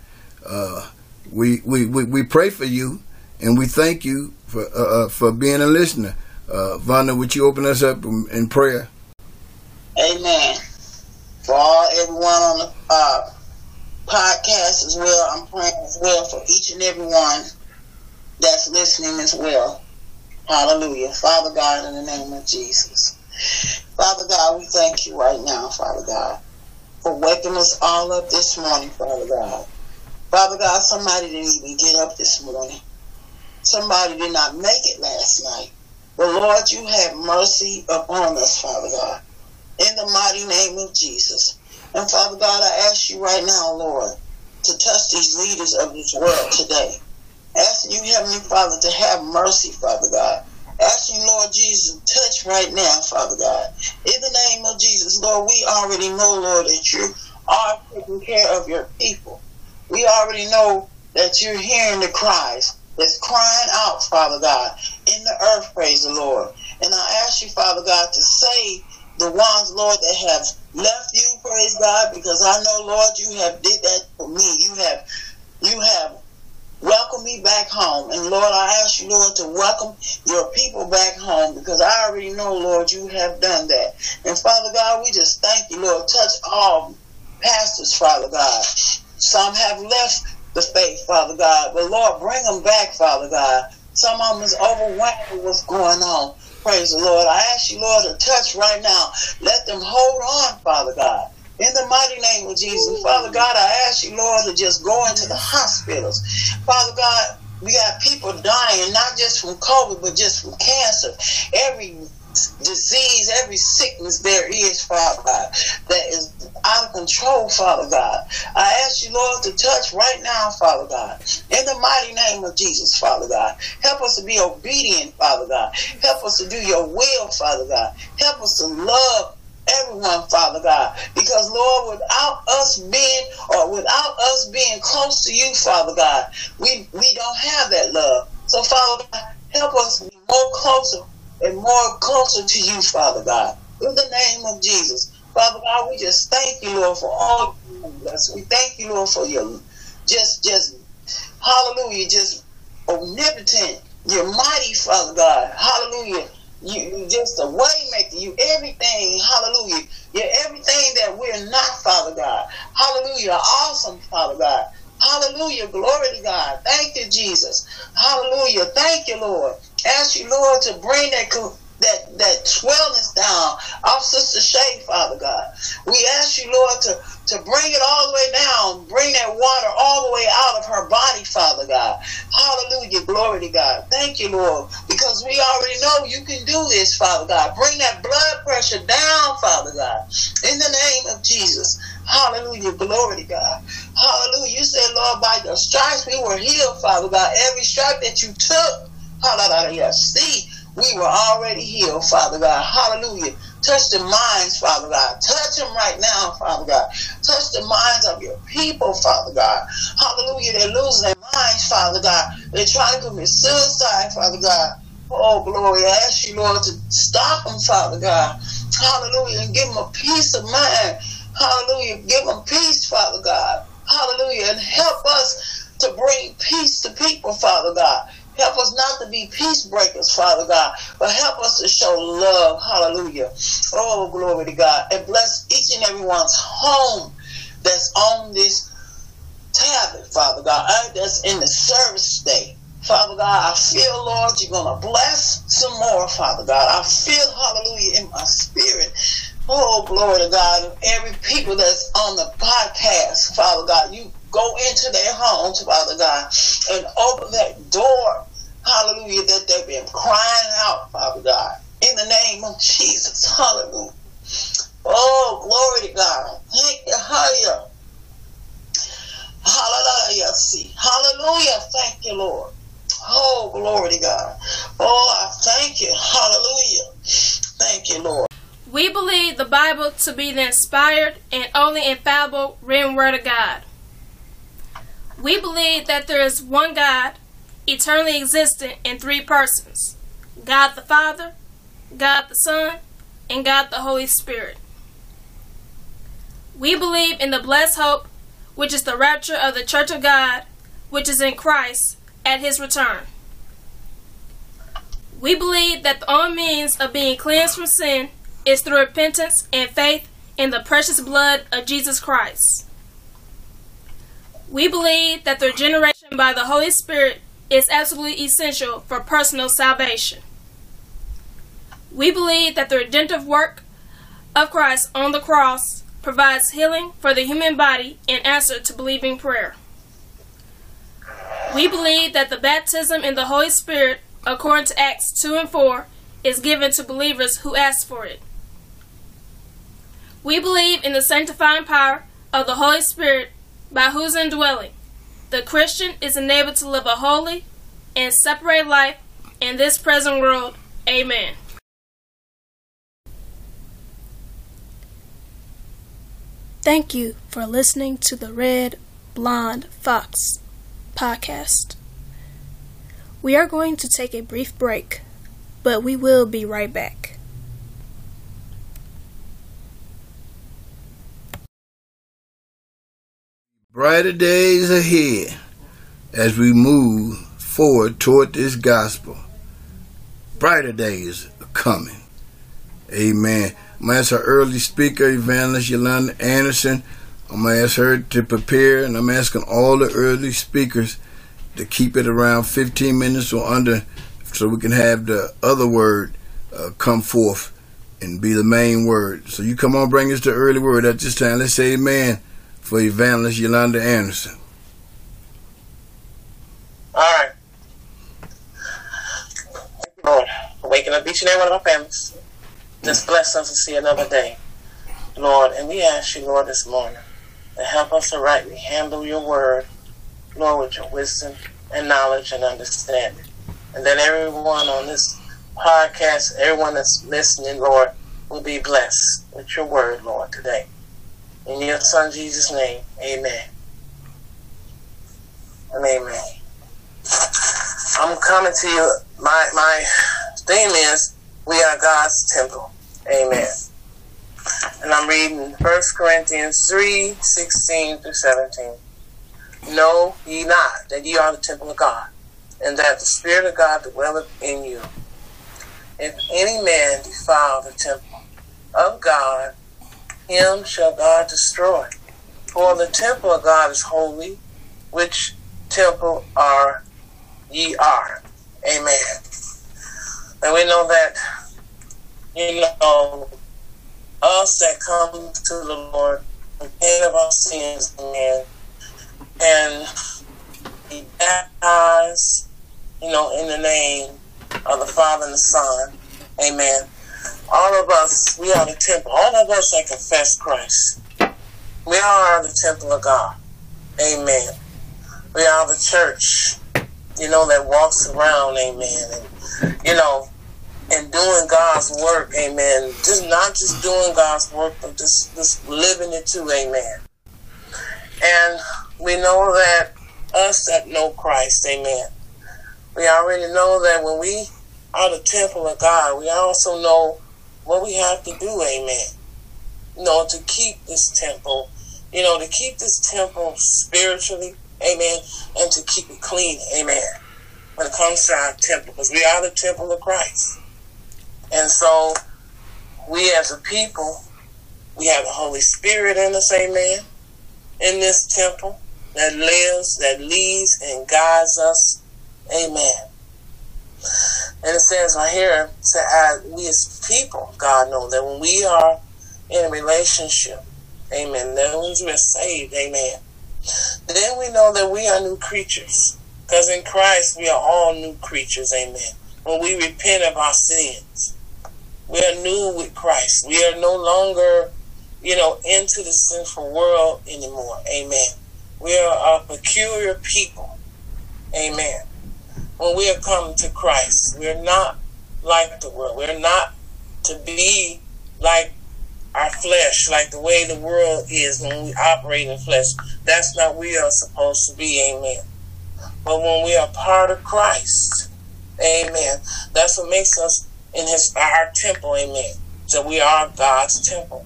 Uh, we, we, we, we pray for you and we thank you for uh, uh, for being a listener. Uh, Vonda, would you open us up in, in prayer? Amen. For all everyone on the uh, podcast as well, I'm praying as well for each and every one that's listening as well. Hallelujah. Father God, in the name of Jesus. Father God, we thank you right now, Father God, for waking us all up this morning, Father God. Father God, somebody didn't even get up this morning. Somebody did not make it last night. But Lord, you have mercy upon us, Father God. In the mighty name of Jesus. And Father God, I ask you right now, Lord, to touch these leaders of this world today. Asking you, Heavenly Father, to have mercy, Father God. Asking Lord Jesus, touch right now, Father God. In the name of Jesus, Lord, we already know, Lord, that you are taking care of your people. We already know that you're hearing the cries that's crying out, Father God, in the earth, praise the Lord. And I ask you, Father God, to save the ones, Lord, that have left you, praise God, because I know, Lord, you have did that for me. You have you have welcomed me back home. And Lord, I ask you, Lord, to welcome your people back home because I already know, Lord, you have done that. And Father God, we just thank you, Lord. Touch all pastors, Father God. Some have left the faith, Father God. But Lord, bring them back, Father God. Some of them is overwhelmed with what's going on. Praise the Lord. I ask you, Lord, to touch right now. Let them hold on, Father God. In the mighty name of Jesus. Father God, I ask you, Lord, to just go into the hospitals. Father God, we got people dying, not just from COVID, but just from cancer. Every disease, every sickness there is, Father God, that is out of control, Father God. I ask you, Lord, to touch right now, Father God. In the mighty name of Jesus, Father God. Help us to be obedient, Father God. Help us to do your will, Father God. Help us to love everyone, Father God. Because, Lord, without us being or without us being close to you, Father God, we, we don't have that love. So, Father God, help us be more closer and more closer to you, Father God. In the name of Jesus. Father God, we just thank you, Lord, for all bless. We thank you, Lord, for your just, just, hallelujah, just omnipotent. You're mighty, Father God. Hallelujah. You, just a waymaker. You everything. Hallelujah. You're everything that we're not, Father God. Hallelujah. Awesome, Father God. Hallelujah. Glory to God. Thank you, Jesus. Hallelujah. Thank you, Lord. Ask you, Lord, to bring that that that swellness down off Sister Shay, Father God. We ask you, Lord, to, to bring it all the way down, bring that water all the way out of her body, Father God. Hallelujah, glory to God. Thank you, Lord, because we already know you can do this, Father God. Bring that blood pressure down, Father God, in the name of Jesus. Hallelujah, glory to God. Hallelujah. You said, Lord, by your stripes we were healed, Father God. Every stripe that you took, hallelujah. See, we were already healed, Father God. Hallelujah. Touch the minds, Father God. Touch them right now, Father God. Touch the minds of your people, Father God. Hallelujah. They're losing their minds, Father God. They're trying to commit suicide, Father God. Oh, glory. I ask you, Lord, to stop them, Father God. Hallelujah. And give them a peace of mind. Hallelujah. Give them peace, Father God. Hallelujah. And help us to bring peace to people, Father God. Help us not to be peace breakers, Father God, but help us to show love. Hallelujah. Oh, glory to God. And bless each and everyone's home that's on this tablet, Father God, uh, that's in the service state. Father God, I feel, Lord, you're going to bless some more, Father God. I feel, hallelujah, in my spirit. Oh, glory to God. Every people that's on the podcast, Father God, you go into their homes, Father God, and open that door hallelujah, that they've been crying out, Father God. In the name of Jesus. Hallelujah. Oh, glory to God. Thank you. Hallelujah. Hallelujah. See. Hallelujah. Thank you, Lord. Oh, glory to God. Oh, I thank you. Hallelujah. Thank you, Lord. We believe the Bible to be the inspired and only infallible written word of God. We believe that there is one God, eternally existent in three persons God the Father, God the Son, and God the Holy Spirit. We believe in the blessed hope, which is the rapture of the Church of God, which is in Christ at his return. We believe that the only means of being cleansed from sin is through repentance and faith in the precious blood of Jesus Christ. We believe that the regeneration by the Holy Spirit is absolutely essential for personal salvation. We believe that the redemptive work of Christ on the cross provides healing for the human body in answer to believing prayer. We believe that the baptism in the Holy Spirit, according to Acts 2 and 4, is given to believers who ask for it. We believe in the sanctifying power of the Holy Spirit by whose indwelling the Christian is enabled to live a holy and separate life in this present world. Amen. Thank you for listening to the Red Blonde Fox podcast. We are going to take a brief break, but we will be right back. Brighter days ahead as we move forward toward this gospel. Brighter days are coming. Amen. I'm going to ask our early speaker, Evangelist Yolanda Anderson. I'm going to ask her to prepare, and I'm asking all the early speakers to keep it around 15 minutes or under so we can have the other word uh, come forth and be the main word. So you come on, bring us the early word at this time. Let's say amen for Evangelist Yolanda Anderson. All right. Lord, for waking up each and every one of our families. Just bless us to see another day. Lord, and we ask you, Lord, this morning to help us to rightly handle your word, Lord, with your wisdom and knowledge and understanding. And that everyone on this podcast, everyone that's listening, Lord, will be blessed with your word, Lord, today. In your son Jesus' name, amen. And amen. I'm coming to you. My my theme is we are God's temple. Amen. And I'm reading 1 Corinthians 3 16 through 17. Know ye not that ye are the temple of God, and that the Spirit of God dwelleth in you. If any man defile the temple of God, him shall God destroy. For the temple of God is holy, which temple are ye are. Amen. And we know that, you know, us that come to the Lord, repent of our sins, amen, and be baptized, you know, in the name of the Father and the Son, amen. All of us, we are the temple. All of us that confess Christ, we are the temple of God, amen. We are the church, you know, that walks around, amen, and, you know, and doing God's work, amen. Just not just doing God's work, but just, just living it too, amen. And we know that us that know Christ, amen, we already know that when we are the temple of God, we also know what we have to do, amen. You know, to keep this temple, you know, to keep this temple spiritually, amen, and to keep it clean, amen, when it comes to our temple, because we are the temple of Christ. And so, we as a people, we have the Holy Spirit in us, amen, in this temple that lives, that leads, and guides us, amen. And it says right here, to add, we as people, God know that when we are in a relationship, amen, that we're saved, amen. Then we know that we are new creatures. Because in Christ, we are all new creatures, amen. When we repent of our sins. We are new with Christ. We are no longer, you know, into the sinful world anymore. Amen. We are a peculiar people. Amen. When we have come to Christ, we're not like the world. We're not to be like our flesh, like the way the world is when we operate in flesh. That's not we are supposed to be. Amen. But when we are part of Christ, amen, that's what makes us in his our temple, amen. So we are God's temple.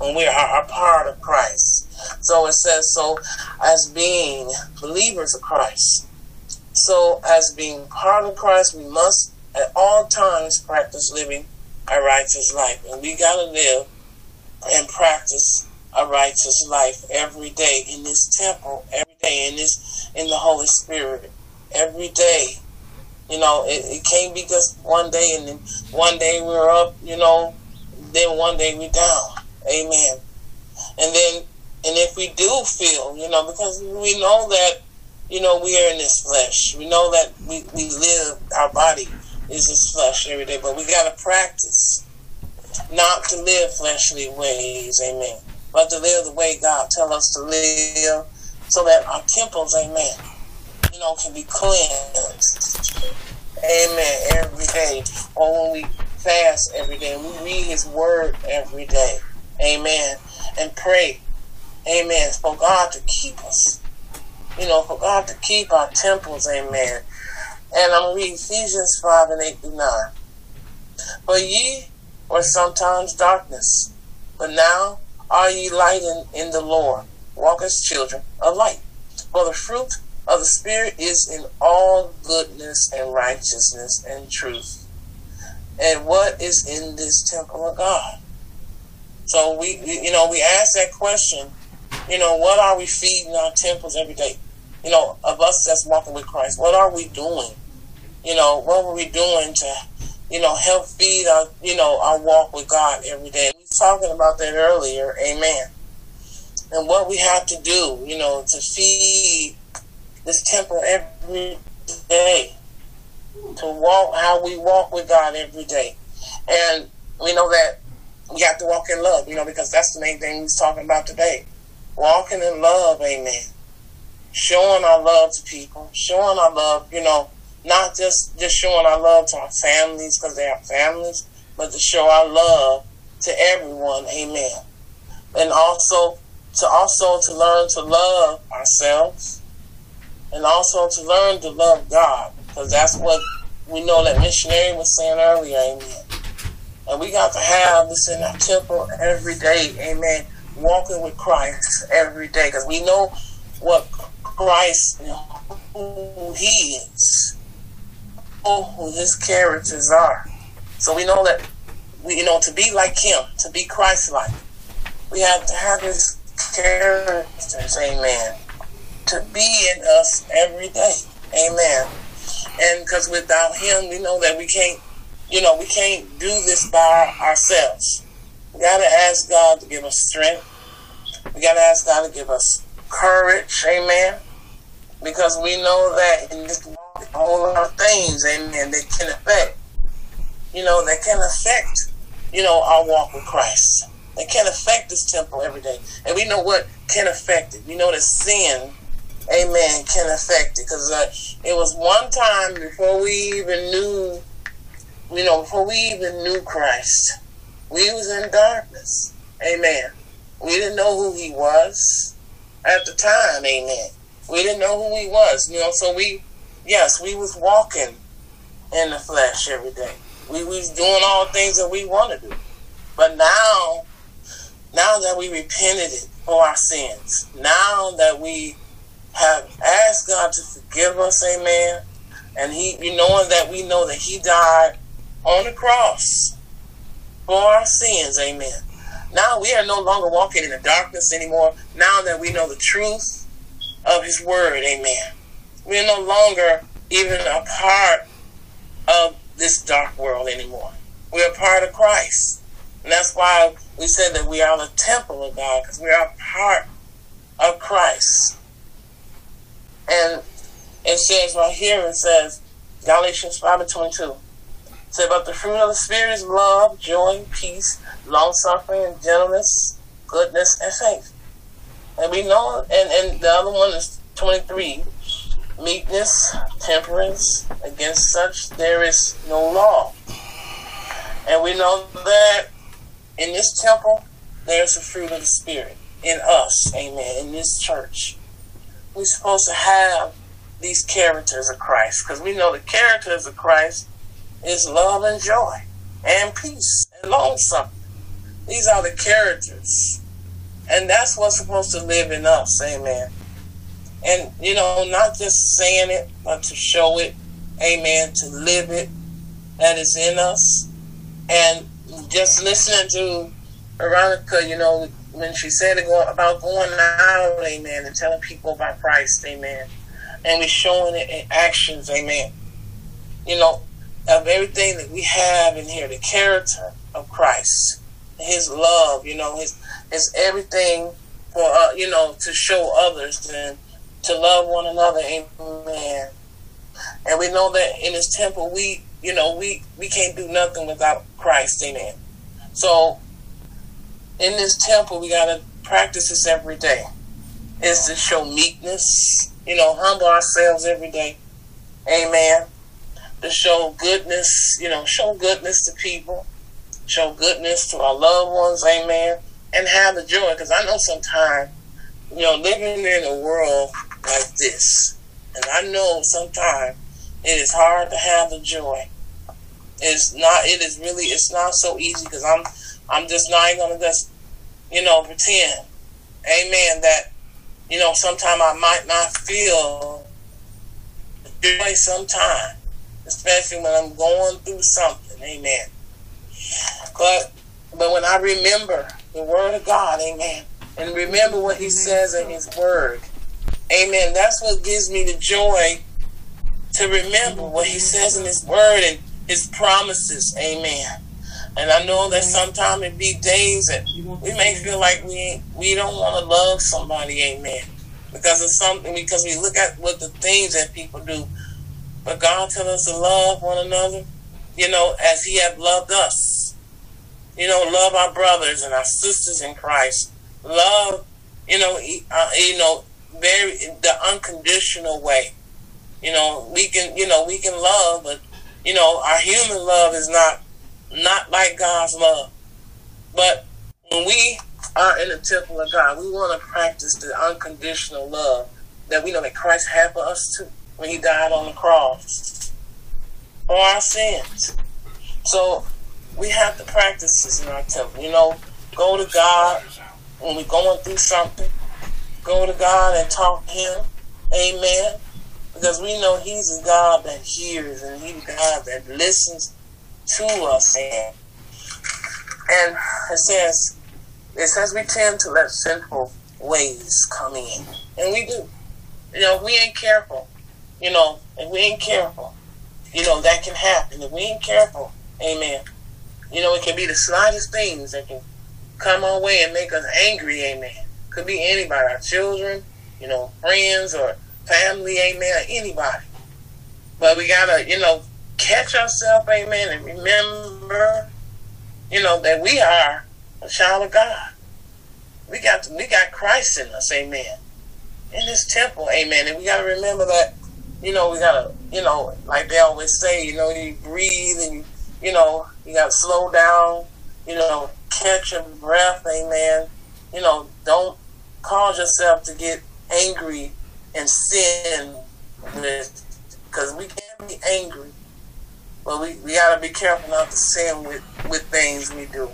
And we are a part of Christ. So it says, so as being believers of Christ, so as being part of Christ, we must at all times practice living a righteous life. And we gotta live and practice a righteous life every day in this temple, every day in this in the Holy Spirit, every day. You know, it, it can't be just one day and then one day we're up, you know, then one day we're down. Amen. And then and if we do feel, you know, because we know that, you know, we are in this flesh. We know that we, we live our body is this flesh every day, but we gotta practice not to live fleshly ways, amen. But to live the way God tell us to live so that our temples, amen, you know, can be cleansed. Amen. Every day. Or when we fast every day. We read his word every day. Amen. And pray. Amen. For God to keep us. You know, for God to keep our temples. Amen. And I'm reading Ephesians 5 and 8 through 9. For ye were sometimes darkness, but now are ye light in, in the Lord. Walk as children of light. For the fruit of the Spirit is in all goodness and righteousness and truth. And what is in this temple of God? So we, you know, we ask that question, you know, what are we feeding our temples every day? You know, of us that's walking with Christ, what are we doing? You know, what were we doing to, you know, help feed our, you know, our walk with God every day? We were talking about that earlier, amen. And what we have to do, you know, to feed this temple every day, to walk how we walk with God every day. And we know that we have to walk in love, you know, because that's the main thing he's talking about today. Walking in love, amen. Showing our love to people, showing our love, you know, not just just showing our love to our families because they are families, but to show our love to everyone, amen. And also to also to learn to love ourselves, and also to learn to love God, because that's what we know that missionary was saying earlier, amen. And we got to have this in our temple every day, amen. Walking with Christ every day, because we know what Christ, who He is, who His characters are. So we know that we, you know, to be like Him, to be Christ-like, we have to have His characters, amen, to be in us every day, amen. And because without Him, we know that we can't, you know, we can't do this by ourselves. We got to ask God to give us strength. We got to ask God to give us courage, amen. Because we know that in this world, a whole lot of things, amen, that can affect, you know, that can affect, you know, our walk with Christ. That can affect this temple every day. And we know what can affect it. We know that sin, amen, can affect it. Because uh, it was one time before we even knew, you know, before we even knew Christ, we was in darkness. Amen. We didn't know who he was at the time. Amen. We didn't know who he was. You know, so we, yes, we was walking in the flesh every day. We was doing all things that we want to do. But now, now that we repented for our sins, now that we have asked God to forgive us, amen, and He, you knowing that we know that He died on the cross for our sins, amen. Now we are no longer walking in the darkness anymore. Now that we know the truth of His Word, amen. We are no longer even a part of this dark world anymore. We are part of Christ. And that's why we said that we are the temple of God, because we are part of Christ. And it says right here, it says, Galatians 5 and 22, Say, but the fruit of the Spirit is love, joy, peace, long suffering, and gentleness, goodness, and faith. And we know, and, and the other one is 23 meekness, temperance. Against such there is no law. And we know that in this temple, there's the fruit of the Spirit in us, amen, in this church. We're supposed to have these characters of Christ because we know the characters of Christ is love and joy and peace and suffering. These are the characters. And that's what's supposed to live in us, amen. And, you know, not just saying it, but to show it, amen, to live it, that is in us. And just listening to Veronica, you know, when she said about going out, amen, and telling people about Christ, amen. And we're showing it in actions, amen. You know, of everything that we have in here, the character of Christ, his love, you know, his his everything for uh, you know to show others and to love one another, amen. And we know that in his temple we you know we we can't do nothing without Christ, amen. So in this temple we gotta practice this every day. Is to show meekness, you know, humble ourselves every day. Amen to show goodness, you know, show goodness to people, show goodness to our loved ones, amen, and have the joy. Because I know sometimes, you know, living in a world like this, and I know sometimes it is hard to have the joy. It's not. It is really. It's not so easy because I'm. I'm just not gonna just, you know, pretend, amen, that, you know, sometimes I might not feel joy sometimes especially when I'm going through something. Amen. But but when I remember the word of God, amen, and remember what he says in his word, amen, that's what gives me the joy to remember what he says in his word and his promises, amen. And I know that sometimes it be days that we may feel like we we don't want to love somebody, amen, because of something because we look at what the things that people do but God tells us to love one another, you know, as He have loved us. You know, love our brothers and our sisters in Christ. Love, you know, uh, you know, very the unconditional way. You know, we can, you know, we can love, but you know, our human love is not not like God's love. But when we are in the temple of God, we want to practice the unconditional love that we know that Christ had for us too when he died on the cross for our sins. So we have to practice this in our temple. You know, go to God when we're going through something. Go to God and talk to Him. Amen. Because we know He's a God that hears and He's a God that listens to us. And, and it says, it says we tend to let sinful ways come in. And we do. You know, we ain't careful you know, if we ain't careful, you know, that can happen. If we ain't careful, amen. You know, it can be the slightest things that can come our way and make us angry, amen. Could be anybody, our children, you know, friends or family, amen, anybody. But we gotta, you know, catch ourselves, amen, and remember, you know, that we are a child of God. We got we got Christ in us, amen. In this temple, amen. And we gotta remember that you know, we gotta, you know, like they always say, you know, you breathe and you, know, you gotta slow down, you know, catch your breath, amen. You know, don't cause yourself to get angry and sin because we can be angry, but we, we gotta be careful not to sin with, with things we do.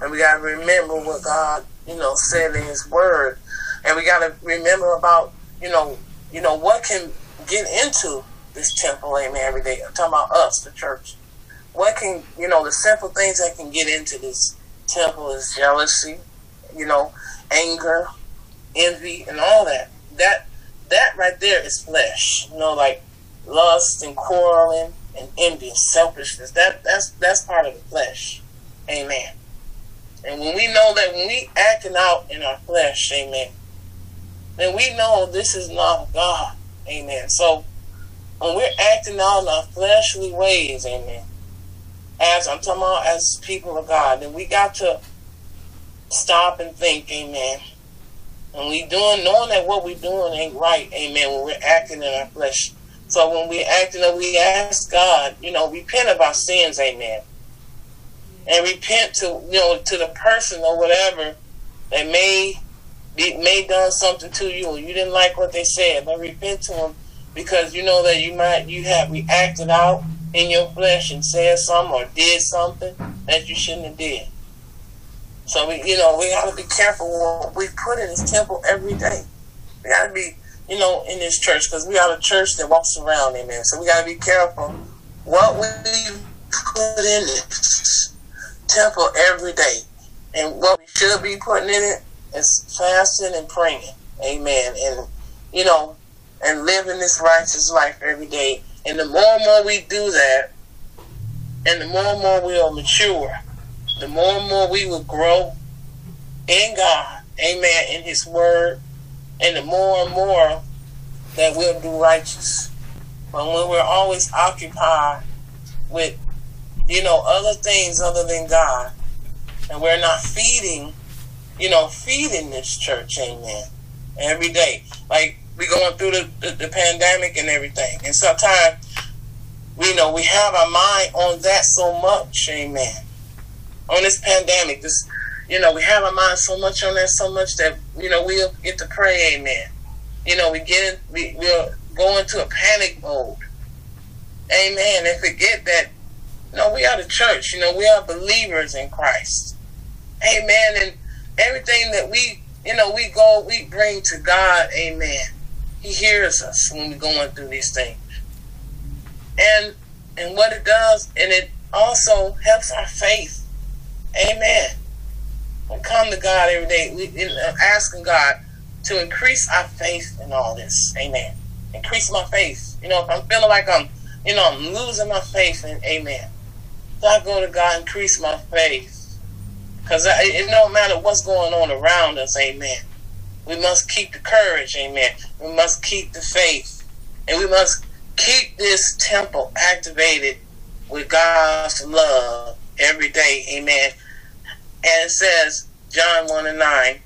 And we gotta remember what God, you know, said in his word. And we gotta remember about, you know, you know, what can get into this temple, amen, every day. I'm talking about us, the church. What can, you know, the simple things that can get into this temple is jealousy, you know, anger, envy, and all that. That that right there is flesh. You know, like lust and quarreling and envy and selfishness. That that's that's part of the flesh. Amen. And when we know that when we acting out in our flesh, amen, then we know this is not God. Amen. So when we're acting out in our fleshly ways, amen, as I'm talking about as people of God, then we got to stop and think, amen. And we doing knowing that what we doing ain't right, amen, when we're acting in our flesh. So when we acting and we ask God, you know, repent of our sins, amen. And repent to you know, to the person or whatever that may may done something to you or you didn't like what they said, but repent to them because you know that you might you have reacted out in your flesh and said something or did something that you shouldn't have did. So we, you know, we got to be careful what we put in this temple every day. We got to be, you know, in this church because we are a church that walks around, in amen. So we got to be careful what we put in this temple every day, and what we should be putting in it is fasting and praying, amen. And you know, and living this righteous life every day. And the more and more we do that, and the more and more we'll mature, the more and more we will grow in God, amen, in His Word, and the more and more that we'll do righteous. But when we're always occupied with, you know, other things other than God, and we're not feeding, you know, feeding this church, amen, every day. Like we going through the, the, the pandemic and everything. And sometimes, we know, we have our mind on that so much, amen. On this pandemic, this, you know, we have our mind so much on that so much that, you know, we'll get to pray, amen. You know, we get in, we, we'll go into a panic mode. Amen. And forget that, you know, we are the church. You know, we are believers in Christ. Amen. And everything that we, you know, we go, we bring to God, amen. He hears us when we're going through these things. And and what it does, and it also helps our faith. Amen. We come to God every day, we asking God to increase our faith in all this. Amen. Increase my faith. You know, if I'm feeling like I'm, you know, I'm losing my faith, and Amen. So I go to God, increase my faith, because it don't matter what's going on around us. Amen. We must keep the courage, amen. We must keep the faith. And we must keep this temple activated with God's love every day, amen. And it says, John 1 and 9,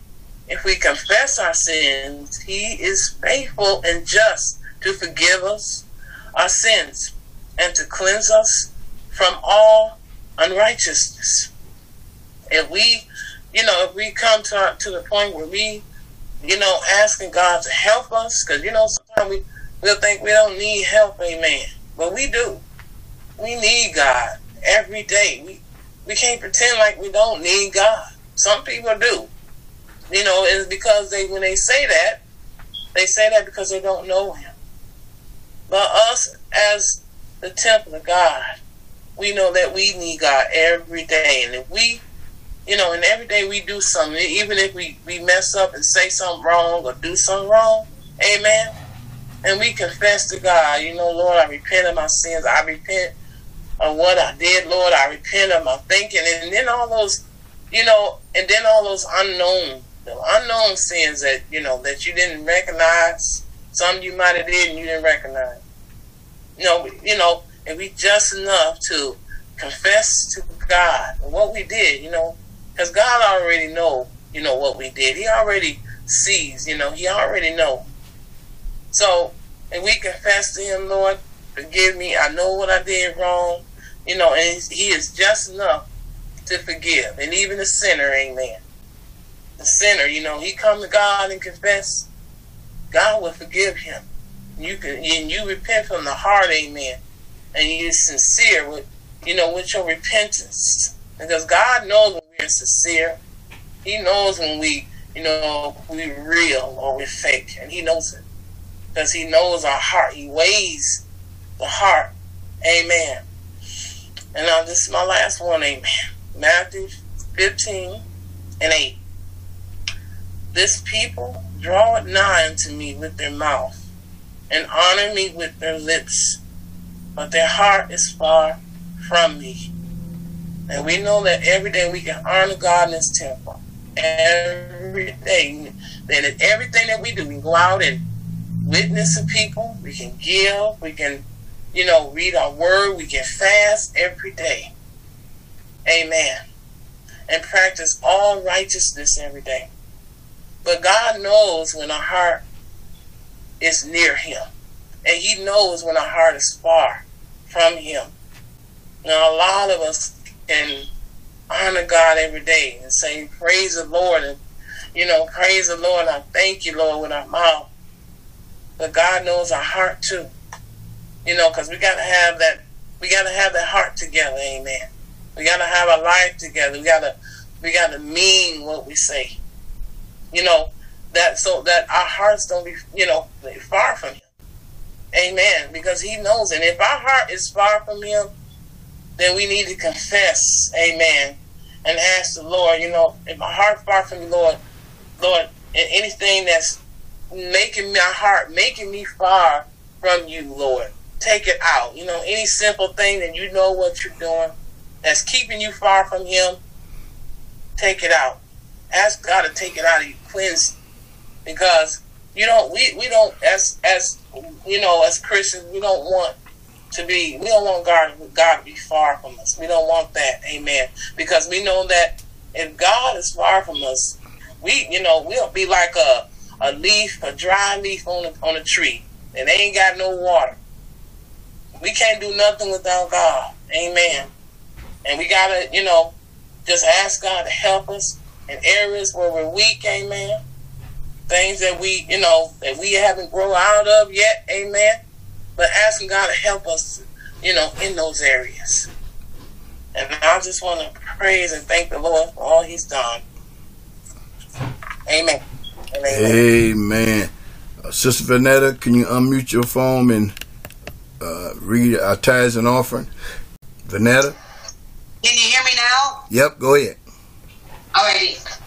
if we confess our sins, he is faithful and just to forgive us our sins and to cleanse us from all unrighteousness. If we, you know, if we come to, to the point where we you know, asking God to help us. Because, you know, sometimes we, we'll think we don't need help, amen. But we do. We need God every day. We, we can't pretend like we don't need God. Some people do. You know, it's because they, when they say that, they say that because they don't know Him. But us, as the temple of God, we know that we need God every day. And if we you know, and every day we do something, even if we, we mess up and say something wrong or do something wrong, amen. And we confess to God, you know, Lord, I repent of my sins. I repent of what I did, Lord. I repent of my thinking. And then all those, you know, and then all those unknown, the unknown sins that, you know, that you didn't recognize. Some you might have did and you didn't recognize. You know, you know, and we just enough to confess to God what we did, you know, because God already know, you know, what we did. He already sees, you know, he already know. So, and we confess to him, Lord, forgive me. I know what I did wrong. You know, and he is just enough to forgive. And even the sinner, amen. The sinner, you know, he come to God and confess, God will forgive him. You can and you repent from the heart, amen. And you're sincere with you know, with your repentance. Because God knows we're sincere. He knows when we, you know, we real or we fake, and He knows it because He knows our heart. He weighs the heart. Amen. And now this is my last one. Amen. Matthew 15 and 8. This people draw nigh unto me with their mouth and honor me with their lips, but their heart is far from me. And we know that every day we can honor God in His temple. Every day. That everything that we do, we go out and witness to people. We can give. We can, you know, read our word. We can fast every day. Amen. And practice all righteousness every day. But God knows when our heart is near Him. And He knows when our heart is far from Him. Now, a lot of us can honor God every day and say, Praise the Lord. And, you know, praise the Lord. I thank you, Lord, with our mouth. But God knows our heart too. You know, because we got to have that. We got to have that heart together. Amen. We got to have our life together. We got to. We got to mean what we say. You know that so that our hearts don't be you know far from Him. Amen. Because He knows, and if our heart is far from Him, then we need to confess. Amen. And ask the Lord. You know, if my heart far from you, Lord, Lord, anything that's making my heart, making me far from you, Lord. Take it out. You know, any simple thing that you know what you're doing that's keeping you far from Him, take it out. Ask God to take it out of you, cleanse, because you don't. We we don't as as you know as Christians we don't want to be. We don't want God God to be far from us. We don't want that. Amen. Because we know that if God is far from us, we you know we'll be like a a leaf, a dry leaf on a, on a tree, and they ain't got no water. We can't do nothing without God. Amen. And we gotta, you know, just ask God to help us in areas where we're weak. Amen. Things that we, you know, that we haven't grown out of yet. Amen. But asking God to help us, you know, in those areas. And I just want to praise and thank the Lord for all He's done. Amen. Amen. Uh, Sister Vanetta, can you unmute your phone and uh, read our tithes and offering? Vanetta? Can you hear me now? Yep, go ahead. Alrighty.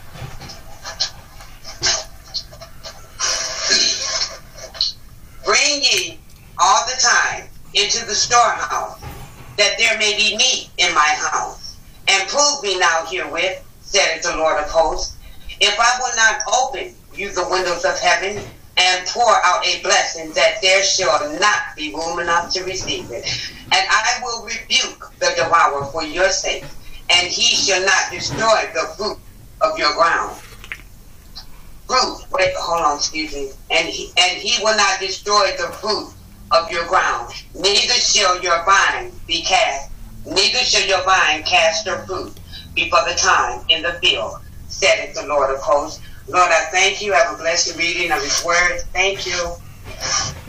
Bring ye all the time into the storehouse, that there may be meat in my house. And prove me now herewith, said the Lord of hosts, if I will not open you the windows of heaven and pour out a blessing that there shall not be room enough to receive it. And I will rebuke the devourer for your sake, and he shall not destroy the fruit of your ground. Fruit, wait, hold on, excuse me. And he, and he will not destroy the fruit of your ground. Neither shall your vine be cast, neither shall your vine cast her fruit before the time in the field, said the Lord of hosts. Lord, I thank you. Have a blessed reading of his word. Thank you.